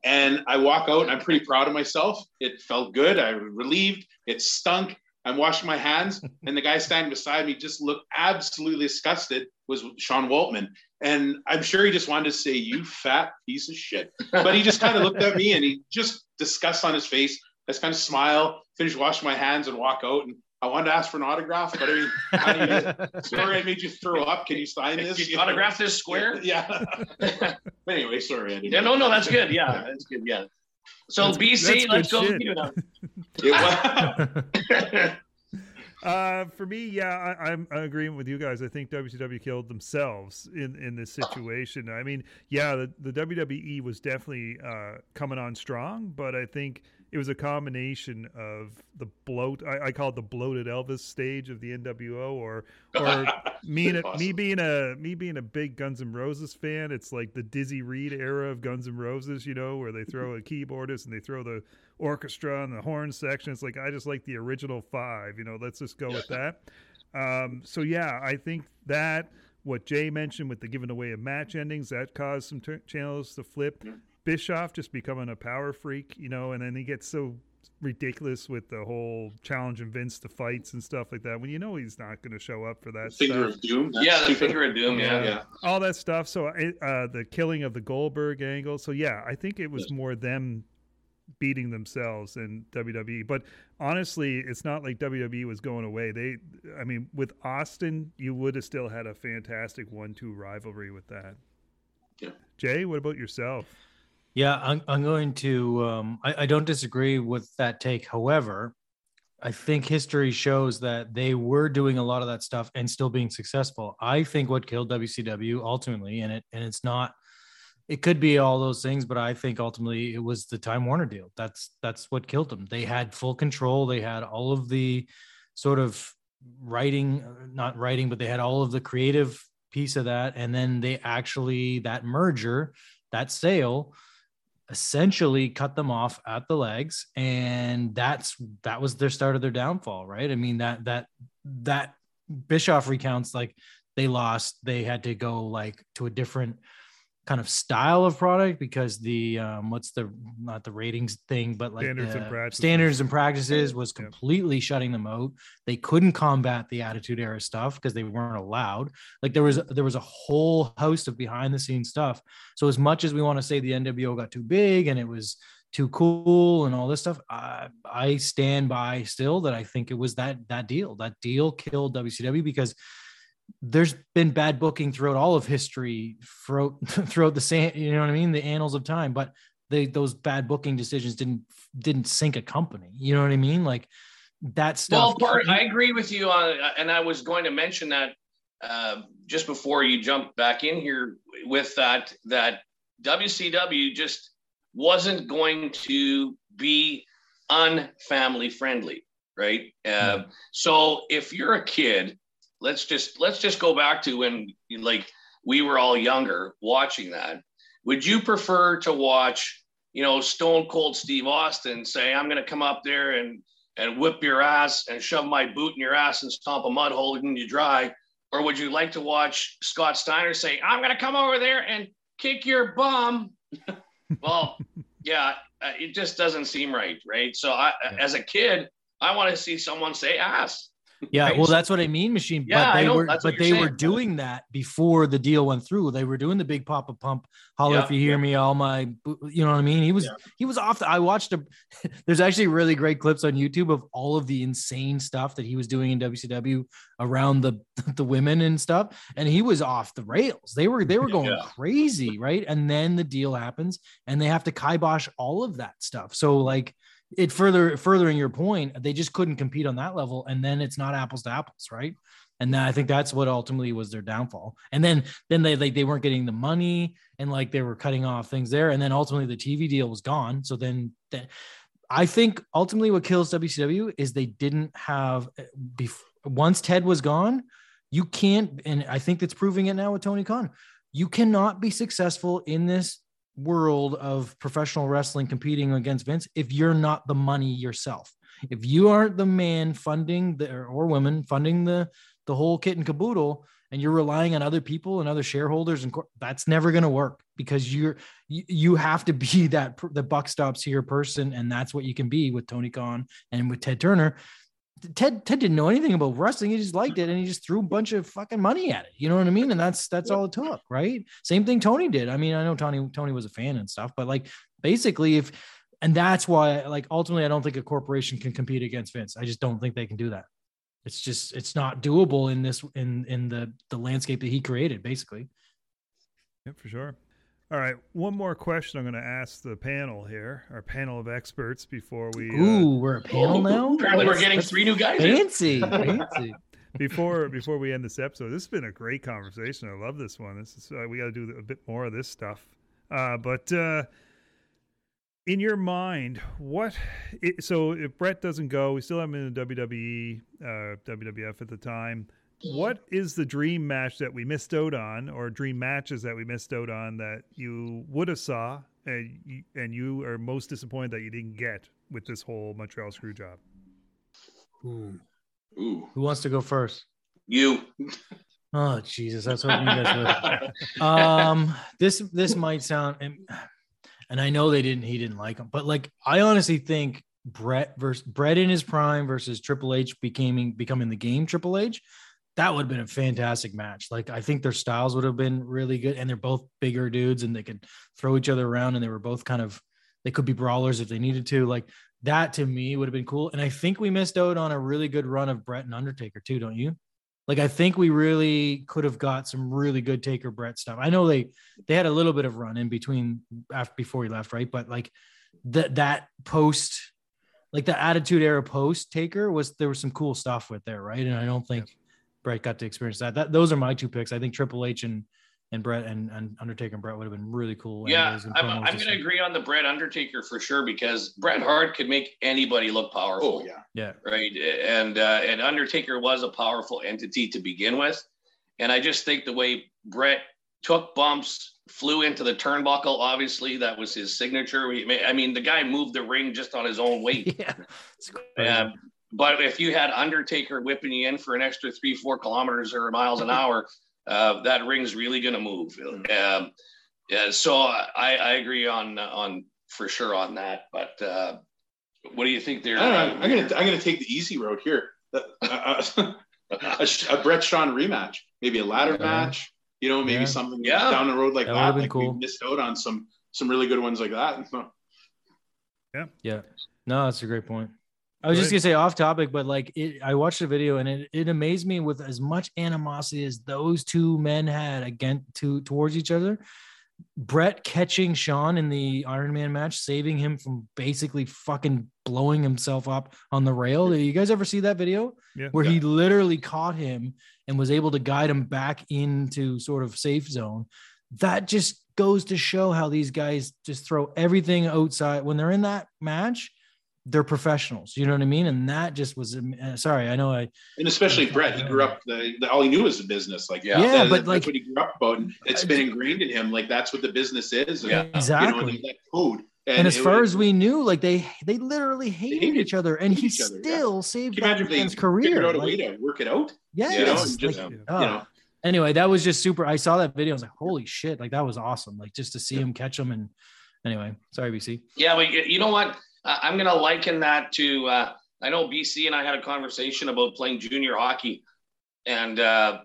[SPEAKER 4] And I walk out and I'm pretty proud of myself. It felt good. I was relieved. It stunk. I'm washing my hands, and the guy standing beside me just looked absolutely disgusted. Was Sean Waltman, and I'm sure he just wanted to say, "You fat piece of shit," but he just kind of looked at me and he just disgust on his face. I just kind of smile, finish washing my hands, and walk out. And I wanted to ask for an autograph, but I mean, I mean sorry, I made you throw up. Can you sign this?
[SPEAKER 3] Did you autograph this square?
[SPEAKER 4] Yeah. anyway, sorry. I didn't
[SPEAKER 3] Yeah, no, no, that's good. Yeah, that's good. Yeah. So BC,
[SPEAKER 2] that's
[SPEAKER 3] let's go.
[SPEAKER 2] shit.
[SPEAKER 3] You know.
[SPEAKER 2] Uh, for me, yeah, I, I'm agreeing with you guys. I think WCW killed themselves in in this situation. I mean, yeah, the, the WWE was definitely uh, coming on strong, but I think it was a combination of the bloat. I, I call it the bloated Elvis stage of the NWO, or or me and
[SPEAKER 4] Awesome.
[SPEAKER 2] me being a me being a big Guns N' Roses fan. It's like the Dizzy Reed era of Guns N' Roses, you know, where they throw a keyboardist and they throw the orchestra and the horn section. It's like I just like the original five. You know, let's just go with that. Um, so yeah, I think that what Jay mentioned with the giving away of match endings that caused some t- channels to flip. Bischoff just becoming a power freak, you know, and then he gets so ridiculous with the whole challenging Vince to fights and stuff like that. When you know he's not going to show up for that
[SPEAKER 4] Finger
[SPEAKER 2] stuff
[SPEAKER 4] of Doom.
[SPEAKER 3] yeah, the finger of doom. Yeah.
[SPEAKER 4] Yeah.
[SPEAKER 2] all that stuff. So uh, the killing of the Goldberg angle. So yeah, I think it was
[SPEAKER 4] Yes.
[SPEAKER 2] more them beating themselves than WWE. But honestly, it's not like WWE was going away. They, I mean, with Austin, you would have still had a fantastic one-two rivalry with that.
[SPEAKER 4] Yeah.
[SPEAKER 2] Jay, what about yourself?
[SPEAKER 5] Yeah, I'm, I'm going to. Um, I, I don't disagree with that take. However, I think history shows that they were doing a lot of that stuff and still being successful. I think what killed WCW ultimately, and it and it's not. It could be all those things, but I think ultimately it was the Time Warner deal. That's that's what killed them. They had full control. They had all of the sort of writing, not writing, but they had all of the creative piece of that, and then they actually that merger, that sale essentially cut them off at the legs and that's that was their start of their downfall right? I mean that that that bischoff recounts like they lost they had to go like to a different kind of style of product because the um what's the not the ratings thing but like
[SPEAKER 2] Standards and practices.
[SPEAKER 5] standards and practices was
[SPEAKER 2] Yeah.
[SPEAKER 5] completely shutting them out they couldn't combat the attitude era stuff because they weren't allowed like there was there was a whole host of behind the scenes stuff so as much as we want to say the NWO got too big and it was too cool and all this stuff, I, I stand by still that I think it was that that deal. That deal killed WCW because there's been bad booking throughout all of history, throughout throughout the same, you know what I mean, the annals of time. But they those bad booking decisions didn't didn't sink a company. You know what I mean? Like that stuff.
[SPEAKER 3] Well, part, I agree with you on, and I was going to mention that uh, just before you jump back in here with that that WCW just wasn't going to be unfamily friendly, right? Uh, So if you're a kid, let's just let's just go back to when like we were all younger watching that. Would you prefer to watch, you know, Stone Cold Steve Austin say, "I'm going to come up there and and whip your ass and shove my boot in your ass and stomp a mud hole in you dry," or would you like to watch Scott Steiner say, "I'm going to come over there and kick your bum"? well, yeah, uh, it just doesn't seem right, right? So I, as a kid, I want to see someone say ass.
[SPEAKER 5] Yeah,
[SPEAKER 3] Right?
[SPEAKER 5] well, that's what I mean, machine.
[SPEAKER 3] Yeah,
[SPEAKER 5] but they
[SPEAKER 3] know.
[SPEAKER 5] were, but they were doing that before the deal went through. They were doing the big Papa Pump, holler
[SPEAKER 3] Yeah,
[SPEAKER 5] if you hear me, all my, you know what I mean. He was,
[SPEAKER 4] Yeah.
[SPEAKER 5] he was off. The, I watched a. There's actually really great clips on YouTube of all of the insane stuff that he was doing in WCW around the the women and stuff, and he was off the rails. They were they were going
[SPEAKER 3] Yeah.
[SPEAKER 5] crazy, right? And then the deal happens, and they have to kibosh all of that stuff. So like it further furthering your point, they just couldn't compete on that level, and then it's not apples to apples, right? And then I think that's what ultimately was their downfall. And then then they like they weren't getting the money, and like they were cutting off things there, and then ultimately the TV deal was gone. So then then I think ultimately what kills WCW is they didn't have eh, bef- once Ted was gone, you can't, and I think that's proving it now with Tony Khan. You cannot be successful in this world of professional wrestling competing against Vince if you're not the money yourself. If you aren't the man funding the or women funding the the whole kit and caboodle, and you're relying on other people and other shareholders, and cor- that's never going to work because you're you, you have to be that the buck stops here person, and that's what you can be with Tony Khan and with Ted Turner. Ted Ted didn't know anything about wrestling. He just liked it and he just threw a bunch of fucking money at it. You know what I mean? And that's that's all it took, right? Same thing Tony did. I mean, I know Tony Tony was a fan and stuff, but like basically if and that's why like ultimately I don't think a corporation can compete against Vince. I just don't think they can do that. It's just it's not doable in this in in the the landscape that he created, basically.
[SPEAKER 2] Yeah, for sure. All right, one more question I'm going to ask the panel here, our panel of experts, before we. Uh,
[SPEAKER 5] Ooh, we're a panel now.
[SPEAKER 3] Apparently, we're getting three new guys. in.
[SPEAKER 5] fancy, fancy.
[SPEAKER 2] before before we end this episode, this has been a great conversation. I love this one. This is uh, we got to do a bit more of this stuff. Uh, but uh, in your mind, what? It, so if Bret doesn't go, we still have him in the WWE, uh, WWF at the time. What is the dream match that we missed out on, or dream matches that we missed out on that you would have saw, and you, and you are most disappointed that you didn't get with this whole Montreal screw job?
[SPEAKER 5] Ooh.
[SPEAKER 3] Ooh,
[SPEAKER 5] Who wants to go first?
[SPEAKER 3] you.
[SPEAKER 5] Oh Jesus, that's what you guys would. Um, this this might sound, and, and I know they didn't. He didn't like him, but like I honestly think Bret versus Bret in his prime versus Triple H becoming becoming the game Triple H. That would have been a fantastic match. Like I think their styles would have been really good, and they're both bigger dudes, and they could throw each other around, and they were both kind of they could be brawlers if they needed to. Like that to me would have been cool. And I think we missed out on a really good run of Bret and Undertaker too, don't you? Like I think we really could have got some really good Taker Bret stuff. I know they they had a little bit of run in between after before he left, right? But like that that post, like the Attitude Era post Taker was there was some cool stuff with there, right? And I don't think Bret got to experience that. That those are my two picks. I think Triple H and and Bret and, and Undertaker and Bret would have been really cool.
[SPEAKER 3] Yeah, I'm, I'm going to agree on the Bret Undertaker for sure because Bret Hart could make anybody look powerful.
[SPEAKER 4] Oh yeah.
[SPEAKER 5] Yeah,
[SPEAKER 3] right? And uh, and Undertaker was a powerful entity to begin with, and I just think the way Bret took bumps, flew into the turnbuckle. Obviously, that was his signature. He- I mean, the guy moved the ring just on his own weight.
[SPEAKER 5] yeah. It's crazy.
[SPEAKER 3] Um, but if you had Undertaker whipping you in for an extra three, four kilometers or miles an hour, uh, that ring's really going to move. Um, yeah, so I, I agree on on for sure on that. But uh, what do you think there?
[SPEAKER 4] I don't know. I'm gonna I'm gonna take the easy road here. Uh, uh, a, sh- a Bret Shawn rematch, maybe a ladder
[SPEAKER 5] Yeah.
[SPEAKER 4] match. You know, maybe
[SPEAKER 5] Yeah.
[SPEAKER 4] something
[SPEAKER 3] Yeah.
[SPEAKER 4] down the road like
[SPEAKER 5] That
[SPEAKER 4] that.
[SPEAKER 5] would've
[SPEAKER 4] like
[SPEAKER 5] cool.
[SPEAKER 4] we missed out on some some really good ones like that.
[SPEAKER 5] Yeah. Yeah. No, that's a great point. I was
[SPEAKER 2] Go
[SPEAKER 5] just
[SPEAKER 2] ahead.
[SPEAKER 5] gonna say off topic, but like it, I watched the video and it, it amazed me with as much animosity as those two men had against to towards each other. Bret catching Shawn in the Iron Man match, saving him from basically fucking blowing himself up on the rail. Did you guys ever see that video?
[SPEAKER 2] Yeah.
[SPEAKER 5] Where he literally caught him and was able to guide him back into sort of safe zone. That just goes to show how these guys just throw everything outside when they're in that match. They're professionals, you know what I mean, and that just was. uh, Sorry, I know I
[SPEAKER 4] And especially Bret, he grew up. The, the, all he knew was the business. Like
[SPEAKER 3] Yeah.
[SPEAKER 5] Yeah,
[SPEAKER 4] that-
[SPEAKER 5] but
[SPEAKER 4] that's
[SPEAKER 5] like-
[SPEAKER 4] what he grew up about, and it's been ingrained in him. Like that's what the business is. And,
[SPEAKER 3] Yeah.
[SPEAKER 4] You know,
[SPEAKER 5] exactly.
[SPEAKER 4] and that code.
[SPEAKER 5] and, as far
[SPEAKER 4] was-
[SPEAKER 5] as we knew, like they they literally hated,
[SPEAKER 4] hated-
[SPEAKER 5] each other, and he
[SPEAKER 4] each other, yeah.
[SPEAKER 5] still saved
[SPEAKER 4] can you
[SPEAKER 5] that
[SPEAKER 4] imagine if they
[SPEAKER 5] man's
[SPEAKER 4] figured
[SPEAKER 5] career.
[SPEAKER 4] out a
[SPEAKER 5] like-
[SPEAKER 4] way to work it out?
[SPEAKER 5] yes,
[SPEAKER 4] you know,
[SPEAKER 5] like,
[SPEAKER 4] and just,
[SPEAKER 5] oh.
[SPEAKER 4] you know,
[SPEAKER 5] Anyway, that was just super. I saw that video. I was like, "Holy shit!" Like that was awesome. Like just to see him catch him. And anyway, sorry, BC.
[SPEAKER 3] Yeah, but you you know what? I- I'm going to liken that to. Uh, I know BC and I had a conversation about playing junior hockey, and uh,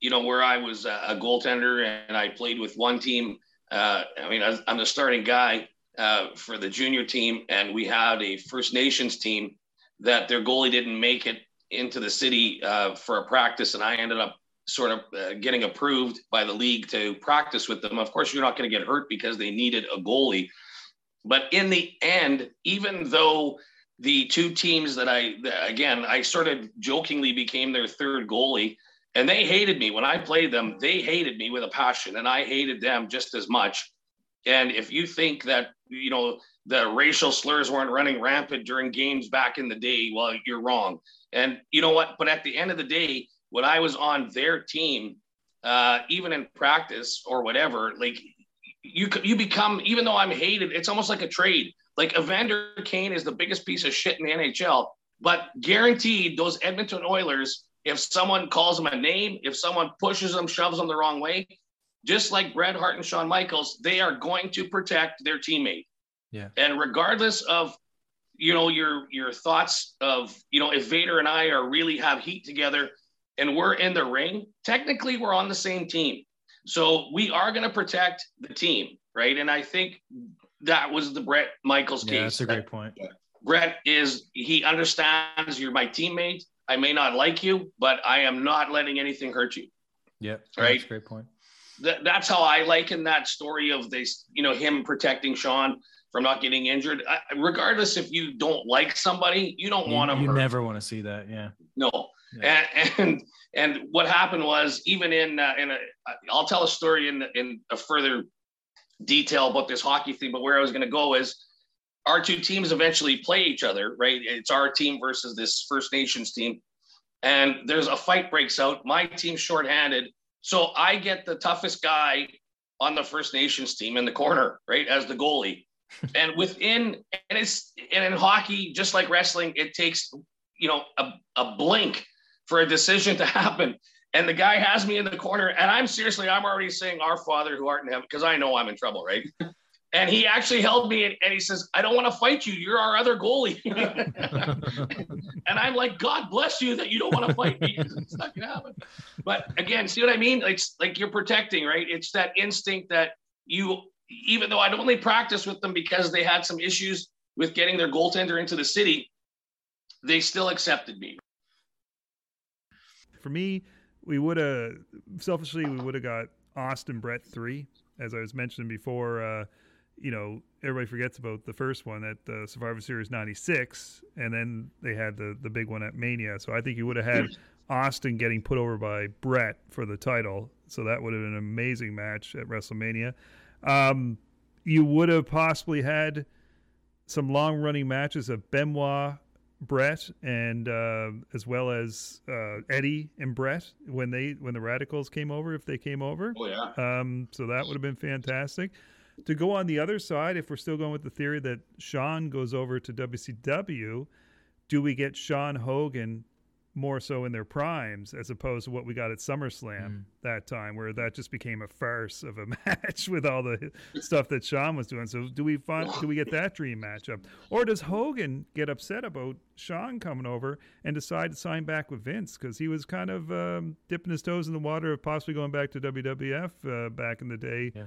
[SPEAKER 3] you know where I was a goaltender and I played with one team. Uh, I mean, I, I'm the starting guy uh, for the junior team, and we had a First Nations team that their goalie didn't make it into the city uh, for a practice, and I ended up sort of uh, getting approved by the league to practice with them. Of course, you're not going to get hurt because they needed a goalie. But in the end, even though the two teams that I, again, I sort of jokingly became their third goalie, and they hated me when I played them. They hated me with a passion, and I hated them just as much. And if you think that, you know, the racial slurs weren't running rampant during games back in the day, well, you're wrong. And you know what? But at the end of the day, when I was on their team, uh, even in practice or whatever, like you you become even though I'm hated, it's almost like a trade. Like Evander Kane is the biggest piece of shit in the NHL, but guaranteed those Edmonton Oilers, if someone calls them a name, if someone pushes them, shoves them the wrong way, just like Bret Hart and Shawn Michaels, they are going to protect their teammate.
[SPEAKER 5] Yeah.
[SPEAKER 3] And regardless of you know your your thoughts of you know if Vader and I are really have heat together and we're in the ring, technically we're on the same team. So we are going to protect the team, right? And I think that was the Bret Michaels case.
[SPEAKER 5] Yeah, that's a
[SPEAKER 3] that
[SPEAKER 5] great point.
[SPEAKER 3] Bret is he understands you're my teammate. I may not like you, but I am not letting anything hurt you.
[SPEAKER 5] Yeah,
[SPEAKER 3] Right.
[SPEAKER 5] That's a great point.
[SPEAKER 3] That, that's how I liken that story of this, you know, him protecting Shawn from not getting injured. I, regardless if you don't like somebody, you don't
[SPEAKER 5] You,
[SPEAKER 3] want to
[SPEAKER 5] you
[SPEAKER 3] hurt.
[SPEAKER 5] never want to see that. Yeah.
[SPEAKER 3] No. And, and and what happened was even in uh, in a I'll tell a story in in a further detail about this hockey thing, but where I was going to go is our two teams eventually play each other, right? It's our team versus this First Nations team. And there's a fight breaks out. My team's shorthanded. So I get the toughest guy on the First Nations team in the corner, right? As the goalie. and within and it's and in hockey, just like wrestling, it takes, you know, a, a blink for a decision to happen. And the guy has me in the corner, and I'm seriously, I'm already saying our father who art in heaven, because I know I'm in trouble, right? And he actually held me and, and he says, I don't want to fight you. You're our other goalie. and I'm like, God bless you that you don't want to fight me. It's not gonna happen. But again, see what I mean? It's like you're protecting, right? It's that instinct that you, even though I'd only practice with them because they had some issues with getting their goaltender into the city, they still accepted me.
[SPEAKER 2] For me, we would have selfishly we would have got Austin Bret three, as I was mentioning before. Uh, you know, everybody forgets about the first one at uh, Survivor Series '96, and then they had the the big one at Mania. So I think you would have had Austin getting put over by Bret for the title. So that would have been an amazing match at WrestleMania. Um, you would have possibly had some long running matches of Benoit, Bret, and uh, as well as uh, Eddie and Bret when they when the Radicals came over, if they came over.
[SPEAKER 4] Oh yeah.
[SPEAKER 2] Um, so that would have been fantastic. To go on the other side, if we're still going with the theory that Shawn goes over to WCW, do we get Shawn Hogan more so in their primes as opposed to what we got at SummerSlam
[SPEAKER 5] Mm.
[SPEAKER 2] that time, where that just became a farce of a match with all the stuff that Shawn was doing? So do we find do we get that dream matchup, or does Hogan get upset about Shawn coming over and decide to sign back with Vince because he was kind of um, dipping his toes in the water of possibly going back to WWF uh, back in the day
[SPEAKER 5] Yeah.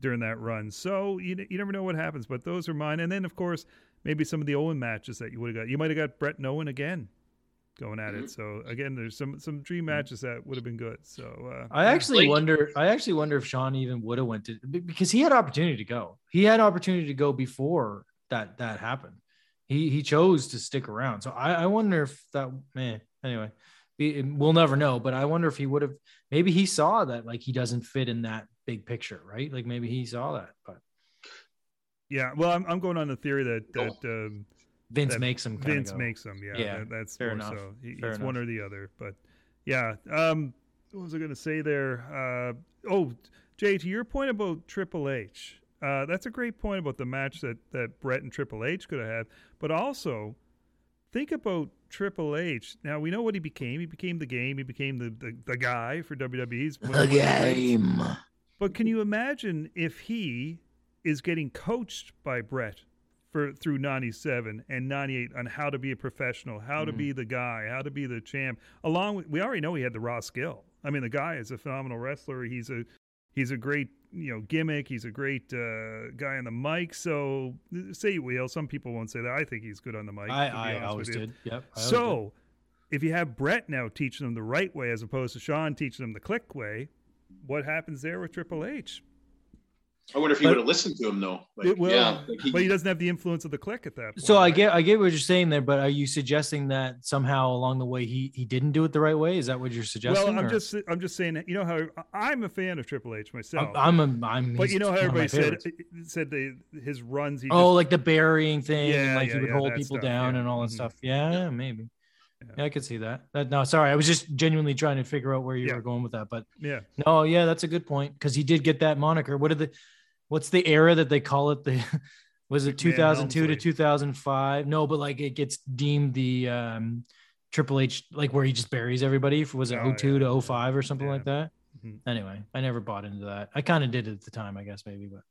[SPEAKER 2] during that run. So you, you never know what happens, but those are mine. And then of course maybe some of the Owen matches that you would have got. You might have got Bret and Owen again going at it. So again, there's some some dream matches that would have been good. So uh,
[SPEAKER 5] I actually
[SPEAKER 3] Like-
[SPEAKER 5] wonder. I actually wonder if Shawn even would have went to because he had opportunity to go. He had opportunity to go before that that happened. He he chose to stick around. So I, I wonder if that man. Anyway, we- we'll never know. But I wonder if he would have. Maybe he saw that like he doesn't fit in that big picture, right? Like maybe he saw that. But
[SPEAKER 2] yeah, well, I'm, I'm going on the theory that that um,
[SPEAKER 5] Vince
[SPEAKER 2] that
[SPEAKER 5] makes him. kinda
[SPEAKER 2] Vince
[SPEAKER 5] go.
[SPEAKER 2] makes them. Yeah,
[SPEAKER 5] Yeah,
[SPEAKER 2] that, that's
[SPEAKER 5] fair
[SPEAKER 2] more
[SPEAKER 5] enough.
[SPEAKER 2] so. He,
[SPEAKER 5] Fair
[SPEAKER 2] it's one or the other. But yeah, um, what was I going to say there? Uh, oh, Jay, to your point about Triple H, uh, that's a great point about the match that that Bret and Triple H could have had. But also, think about Triple H. Now we know what he became. He became the game. He became the the, the guy for WWE's
[SPEAKER 5] The game.
[SPEAKER 2] but can you imagine if he is getting coached by Bret for through 97 and 98 on how to be a professional, how to be the guy, how to be the champ. Along with we already know he had the raw skill. I mean, the guy is a phenomenal wrestler. He's a he's a great, you know, gimmick. He's a great uh, guy on the mic. So say you will. Some people won't say that. I think he's good on the mic.
[SPEAKER 5] I I always did. Yep. I always did.
[SPEAKER 2] So, if you have Bret now teaching them the right way as opposed to Shawn teaching them the Kliq way, what happens there with Triple H?
[SPEAKER 4] I wonder if he would have listened to him though. Like,
[SPEAKER 2] it will,
[SPEAKER 3] yeah,
[SPEAKER 4] like he-
[SPEAKER 2] but he doesn't have the influence of the Kliq at that point.
[SPEAKER 5] So I
[SPEAKER 2] right?
[SPEAKER 5] get I get what you're saying there, but are you suggesting that somehow along the way he he didn't do it the right way? Is that what you're suggesting?
[SPEAKER 2] Well, I'm
[SPEAKER 5] or-
[SPEAKER 2] just I'm just saying that you know how I'm a fan of Triple H myself.
[SPEAKER 5] I'm I'm, a, I'm
[SPEAKER 2] but you know how
[SPEAKER 5] one of my
[SPEAKER 2] everybody said said they, his runs. He
[SPEAKER 5] oh,
[SPEAKER 2] just,
[SPEAKER 5] like the burying thing,
[SPEAKER 2] Yeah,
[SPEAKER 5] like
[SPEAKER 2] yeah,
[SPEAKER 5] he would
[SPEAKER 2] yeah,
[SPEAKER 5] hold people
[SPEAKER 2] stuff,
[SPEAKER 5] down
[SPEAKER 2] yeah.
[SPEAKER 5] and all that
[SPEAKER 2] Mhm.
[SPEAKER 5] stuff. Yeah, yeah, maybe.
[SPEAKER 2] Yeah.
[SPEAKER 5] Yeah. I could see that. that. No, sorry, I was just genuinely trying to figure out where you
[SPEAKER 2] Yeah.
[SPEAKER 5] were going with that. But
[SPEAKER 2] yeah,
[SPEAKER 5] no, yeah, that's a good point because he did get that moniker. What did the what's the era that they call it? The was it
[SPEAKER 2] McMahon
[SPEAKER 5] 2002 to 2005? No, but like it gets deemed the um Triple H like where he just buries everybody. Was it
[SPEAKER 2] Oh,
[SPEAKER 5] 02
[SPEAKER 2] yeah.
[SPEAKER 5] to 05 or something
[SPEAKER 2] Yeah.
[SPEAKER 5] like that?
[SPEAKER 2] Mhm.
[SPEAKER 5] Anyway, I never bought into that. I kind of did at the time, I guess maybe, but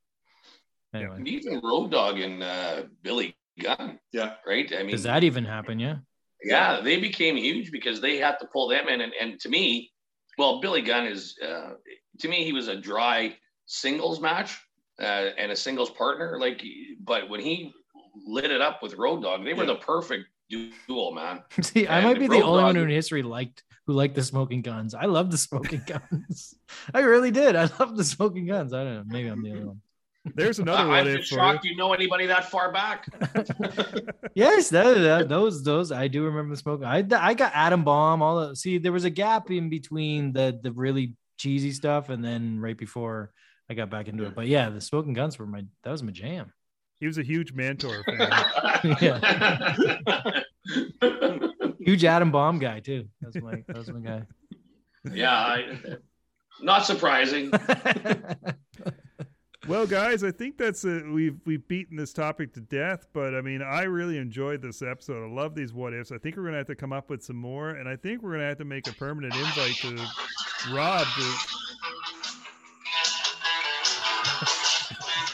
[SPEAKER 5] anyway.
[SPEAKER 3] Even Road Dogg and uh, Billy Gunn.
[SPEAKER 4] Yeah.
[SPEAKER 3] Right. I mean,
[SPEAKER 5] Does that even happen? Yeah.
[SPEAKER 3] yeah, they became huge because they had to pull them in. And, and to me, well, Billy Gunn is, uh, to me, he was a dry singles match uh, and a singles partner. Like, but when he lit it up with Road Dogg, they were
[SPEAKER 4] Yeah.
[SPEAKER 3] the perfect duo, man.
[SPEAKER 5] See, I might be the
[SPEAKER 3] Road
[SPEAKER 5] only one
[SPEAKER 3] Dogg-
[SPEAKER 5] in history liked who liked the smoking guns. I love the smoking guns. I really did. I love the smoking guns. I don't know. Maybe I'm the only one.
[SPEAKER 2] There's another
[SPEAKER 3] I,
[SPEAKER 2] what
[SPEAKER 3] I'm just
[SPEAKER 2] for
[SPEAKER 3] shocked you know anybody that far back.
[SPEAKER 5] Yes, that, that- those those I do remember the smoking. I I got Adam Bomb. All the see, there was a gap in between the the really cheesy stuff and then right before I got back into it. But yeah, the smoking guns were my that was my jam.
[SPEAKER 2] He was a huge Mantaur fan.
[SPEAKER 5] Huge Adam Bomb guy too. That's my that was my guy.
[SPEAKER 3] yeah, I, not surprising.
[SPEAKER 2] Well, guys, I think that's a, we've we've beaten this topic to death. But I mean, I really enjoyed this episode. I love these what ifs. I think we're gonna have to come up with some more, and I think we're gonna have to make a permanent invite to Rob. To,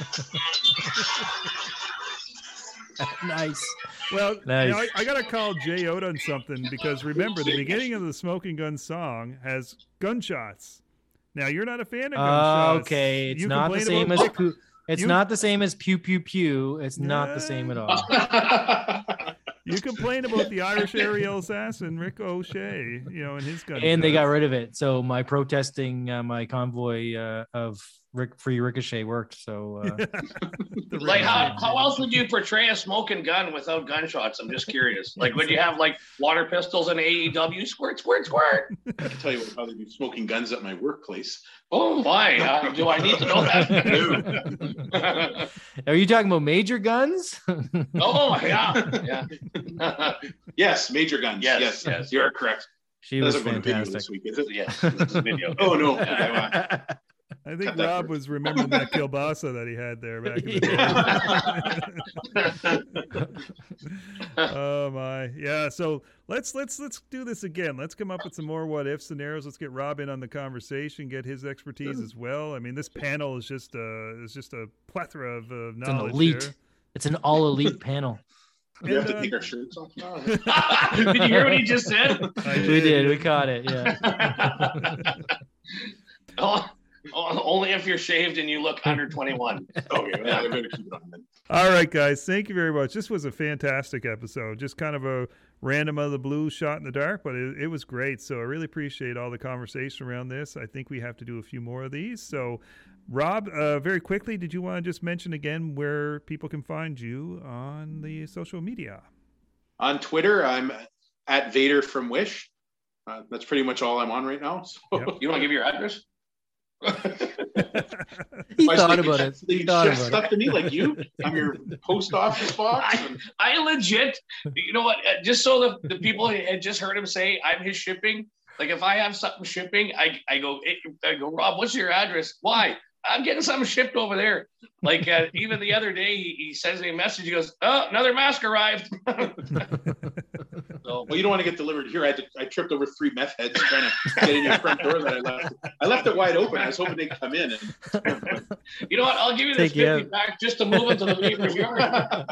[SPEAKER 5] nice.
[SPEAKER 2] well,
[SPEAKER 5] Nice.
[SPEAKER 2] now I, I gotta call Jay out on something because remember the beginning of the Smoking Gun song has gunshots. Now you're not a fan of
[SPEAKER 5] Oh,
[SPEAKER 2] gunshots.
[SPEAKER 5] okay. It's
[SPEAKER 2] You
[SPEAKER 5] not the same as pu- it's
[SPEAKER 2] you-
[SPEAKER 5] not the same as pew pew pew. It's not the same at all.
[SPEAKER 2] You complain about the Irish aerial assassin Rick O'Shea, you know, and his gun.
[SPEAKER 5] and they got rid of it. So my protesting, uh, my convoy uh, of Rick, free ricochet worked. So uh,
[SPEAKER 3] like how, how else would you portray a smoking gun without gunshots? I'm just curious. Like would you have like water pistols and AEW squirt squirt squirt?
[SPEAKER 4] I can tell you what probably be smoking guns at my workplace.
[SPEAKER 3] Oh my! Uh, do I need to know that?
[SPEAKER 5] are you talking about Major Gunns?
[SPEAKER 3] oh yeah, yeah.
[SPEAKER 4] Yes, Major Gunns.
[SPEAKER 3] Yes,
[SPEAKER 4] Yes,
[SPEAKER 3] yes.
[SPEAKER 4] you're correct.
[SPEAKER 5] she was
[SPEAKER 4] Doesn't go to video
[SPEAKER 5] fantastic.
[SPEAKER 4] this week, is it?
[SPEAKER 3] yes, this is video.
[SPEAKER 4] Oh no. Okay, well,
[SPEAKER 2] I think Rob
[SPEAKER 4] first.
[SPEAKER 2] was remembering that kielbasa that he had there back in the day. oh my, yeah. So let's let's let's do this again. Let's come up with some more what if scenarios. Let's get Rob in on the conversation, get his expertise as well. I mean, this panel is just uh is just a plethora of uh,
[SPEAKER 5] It's an
[SPEAKER 2] knowledge.
[SPEAKER 5] elite.
[SPEAKER 2] here.
[SPEAKER 5] It's an all elite panel.
[SPEAKER 4] we have to take our shirts off now.
[SPEAKER 3] Did you hear what he just said?
[SPEAKER 2] I
[SPEAKER 5] We did. We caught it. Yeah.
[SPEAKER 3] oh, only if you're shaved and you look under 21.
[SPEAKER 4] Okay, well, I better keep on.
[SPEAKER 2] All right, guys. Thank you very much. This was a fantastic episode. Just kind of a random out of the blue shot in the dark, but it, it was great. So I really appreciate all the conversation around this. I think we have to do a few more of these. So, Rob, uh, very quickly, did you want to just mention again where people can find you on the social media?
[SPEAKER 4] On Twitter, I'm at Vader from Wish. Uh, that's pretty much all I'm on right now. So
[SPEAKER 2] Yep.
[SPEAKER 3] You want to give your address?
[SPEAKER 5] He
[SPEAKER 4] Why
[SPEAKER 5] thought about it. He thought
[SPEAKER 4] ship
[SPEAKER 5] about
[SPEAKER 4] stuff
[SPEAKER 5] it.
[SPEAKER 4] to me like you. I'm your post office box. and-
[SPEAKER 3] I legit, you know what? uh, Just so the, the people had just heard him say I'm his shipping. Like if I have something shipping, I, I go I go Rob, what's your address? Why? I'm getting something shipped over there. Like uh, even the other day, he, he sends me a message. He goes, "Oh, another mask arrived." so,
[SPEAKER 4] Well, you don't want to get delivered here. I had to, I tripped over three meth heads trying to get in your front door that I left. I left it wide open. I was hoping they'd come in. And
[SPEAKER 3] you know what? I'll give you this
[SPEAKER 5] Take you
[SPEAKER 3] 50 back just to move into the neighbor's yard.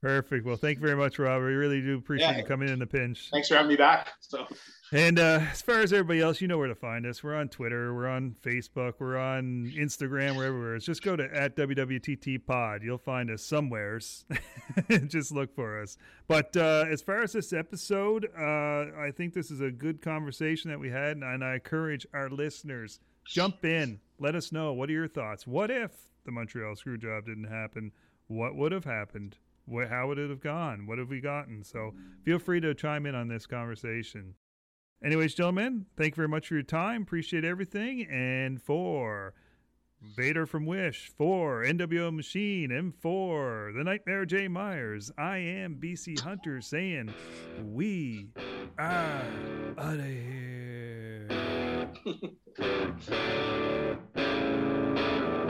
[SPEAKER 2] Perfect. Well, thank you very much, Rob. We really do appreciate
[SPEAKER 4] Yeah.
[SPEAKER 2] you coming in the pinch.
[SPEAKER 4] thanks for having me back. So
[SPEAKER 2] And uh, as far as everybody else, you know where to find us. We're on Twitter, we're on Facebook, we're on Instagram, we're everywhere. Just go to at WWTT Pod. You'll find us somewheres. Just look for us. But uh, as far as this episode, uh, I think this is a good conversation that we had, and I encourage our listeners jump in. Let us know what are your thoughts. What if the Montreal screw job didn't happen? What would have happened? What, how would it have gone? What have we gotten? So feel free to chime in on this conversation. Anyways, gentlemen, thank you very much for your time. Appreciate everything. And for Vader from Wish, for NWO Machine, and for the Nightmare Jay Myers, I am BC Hunter saying, we are out of here.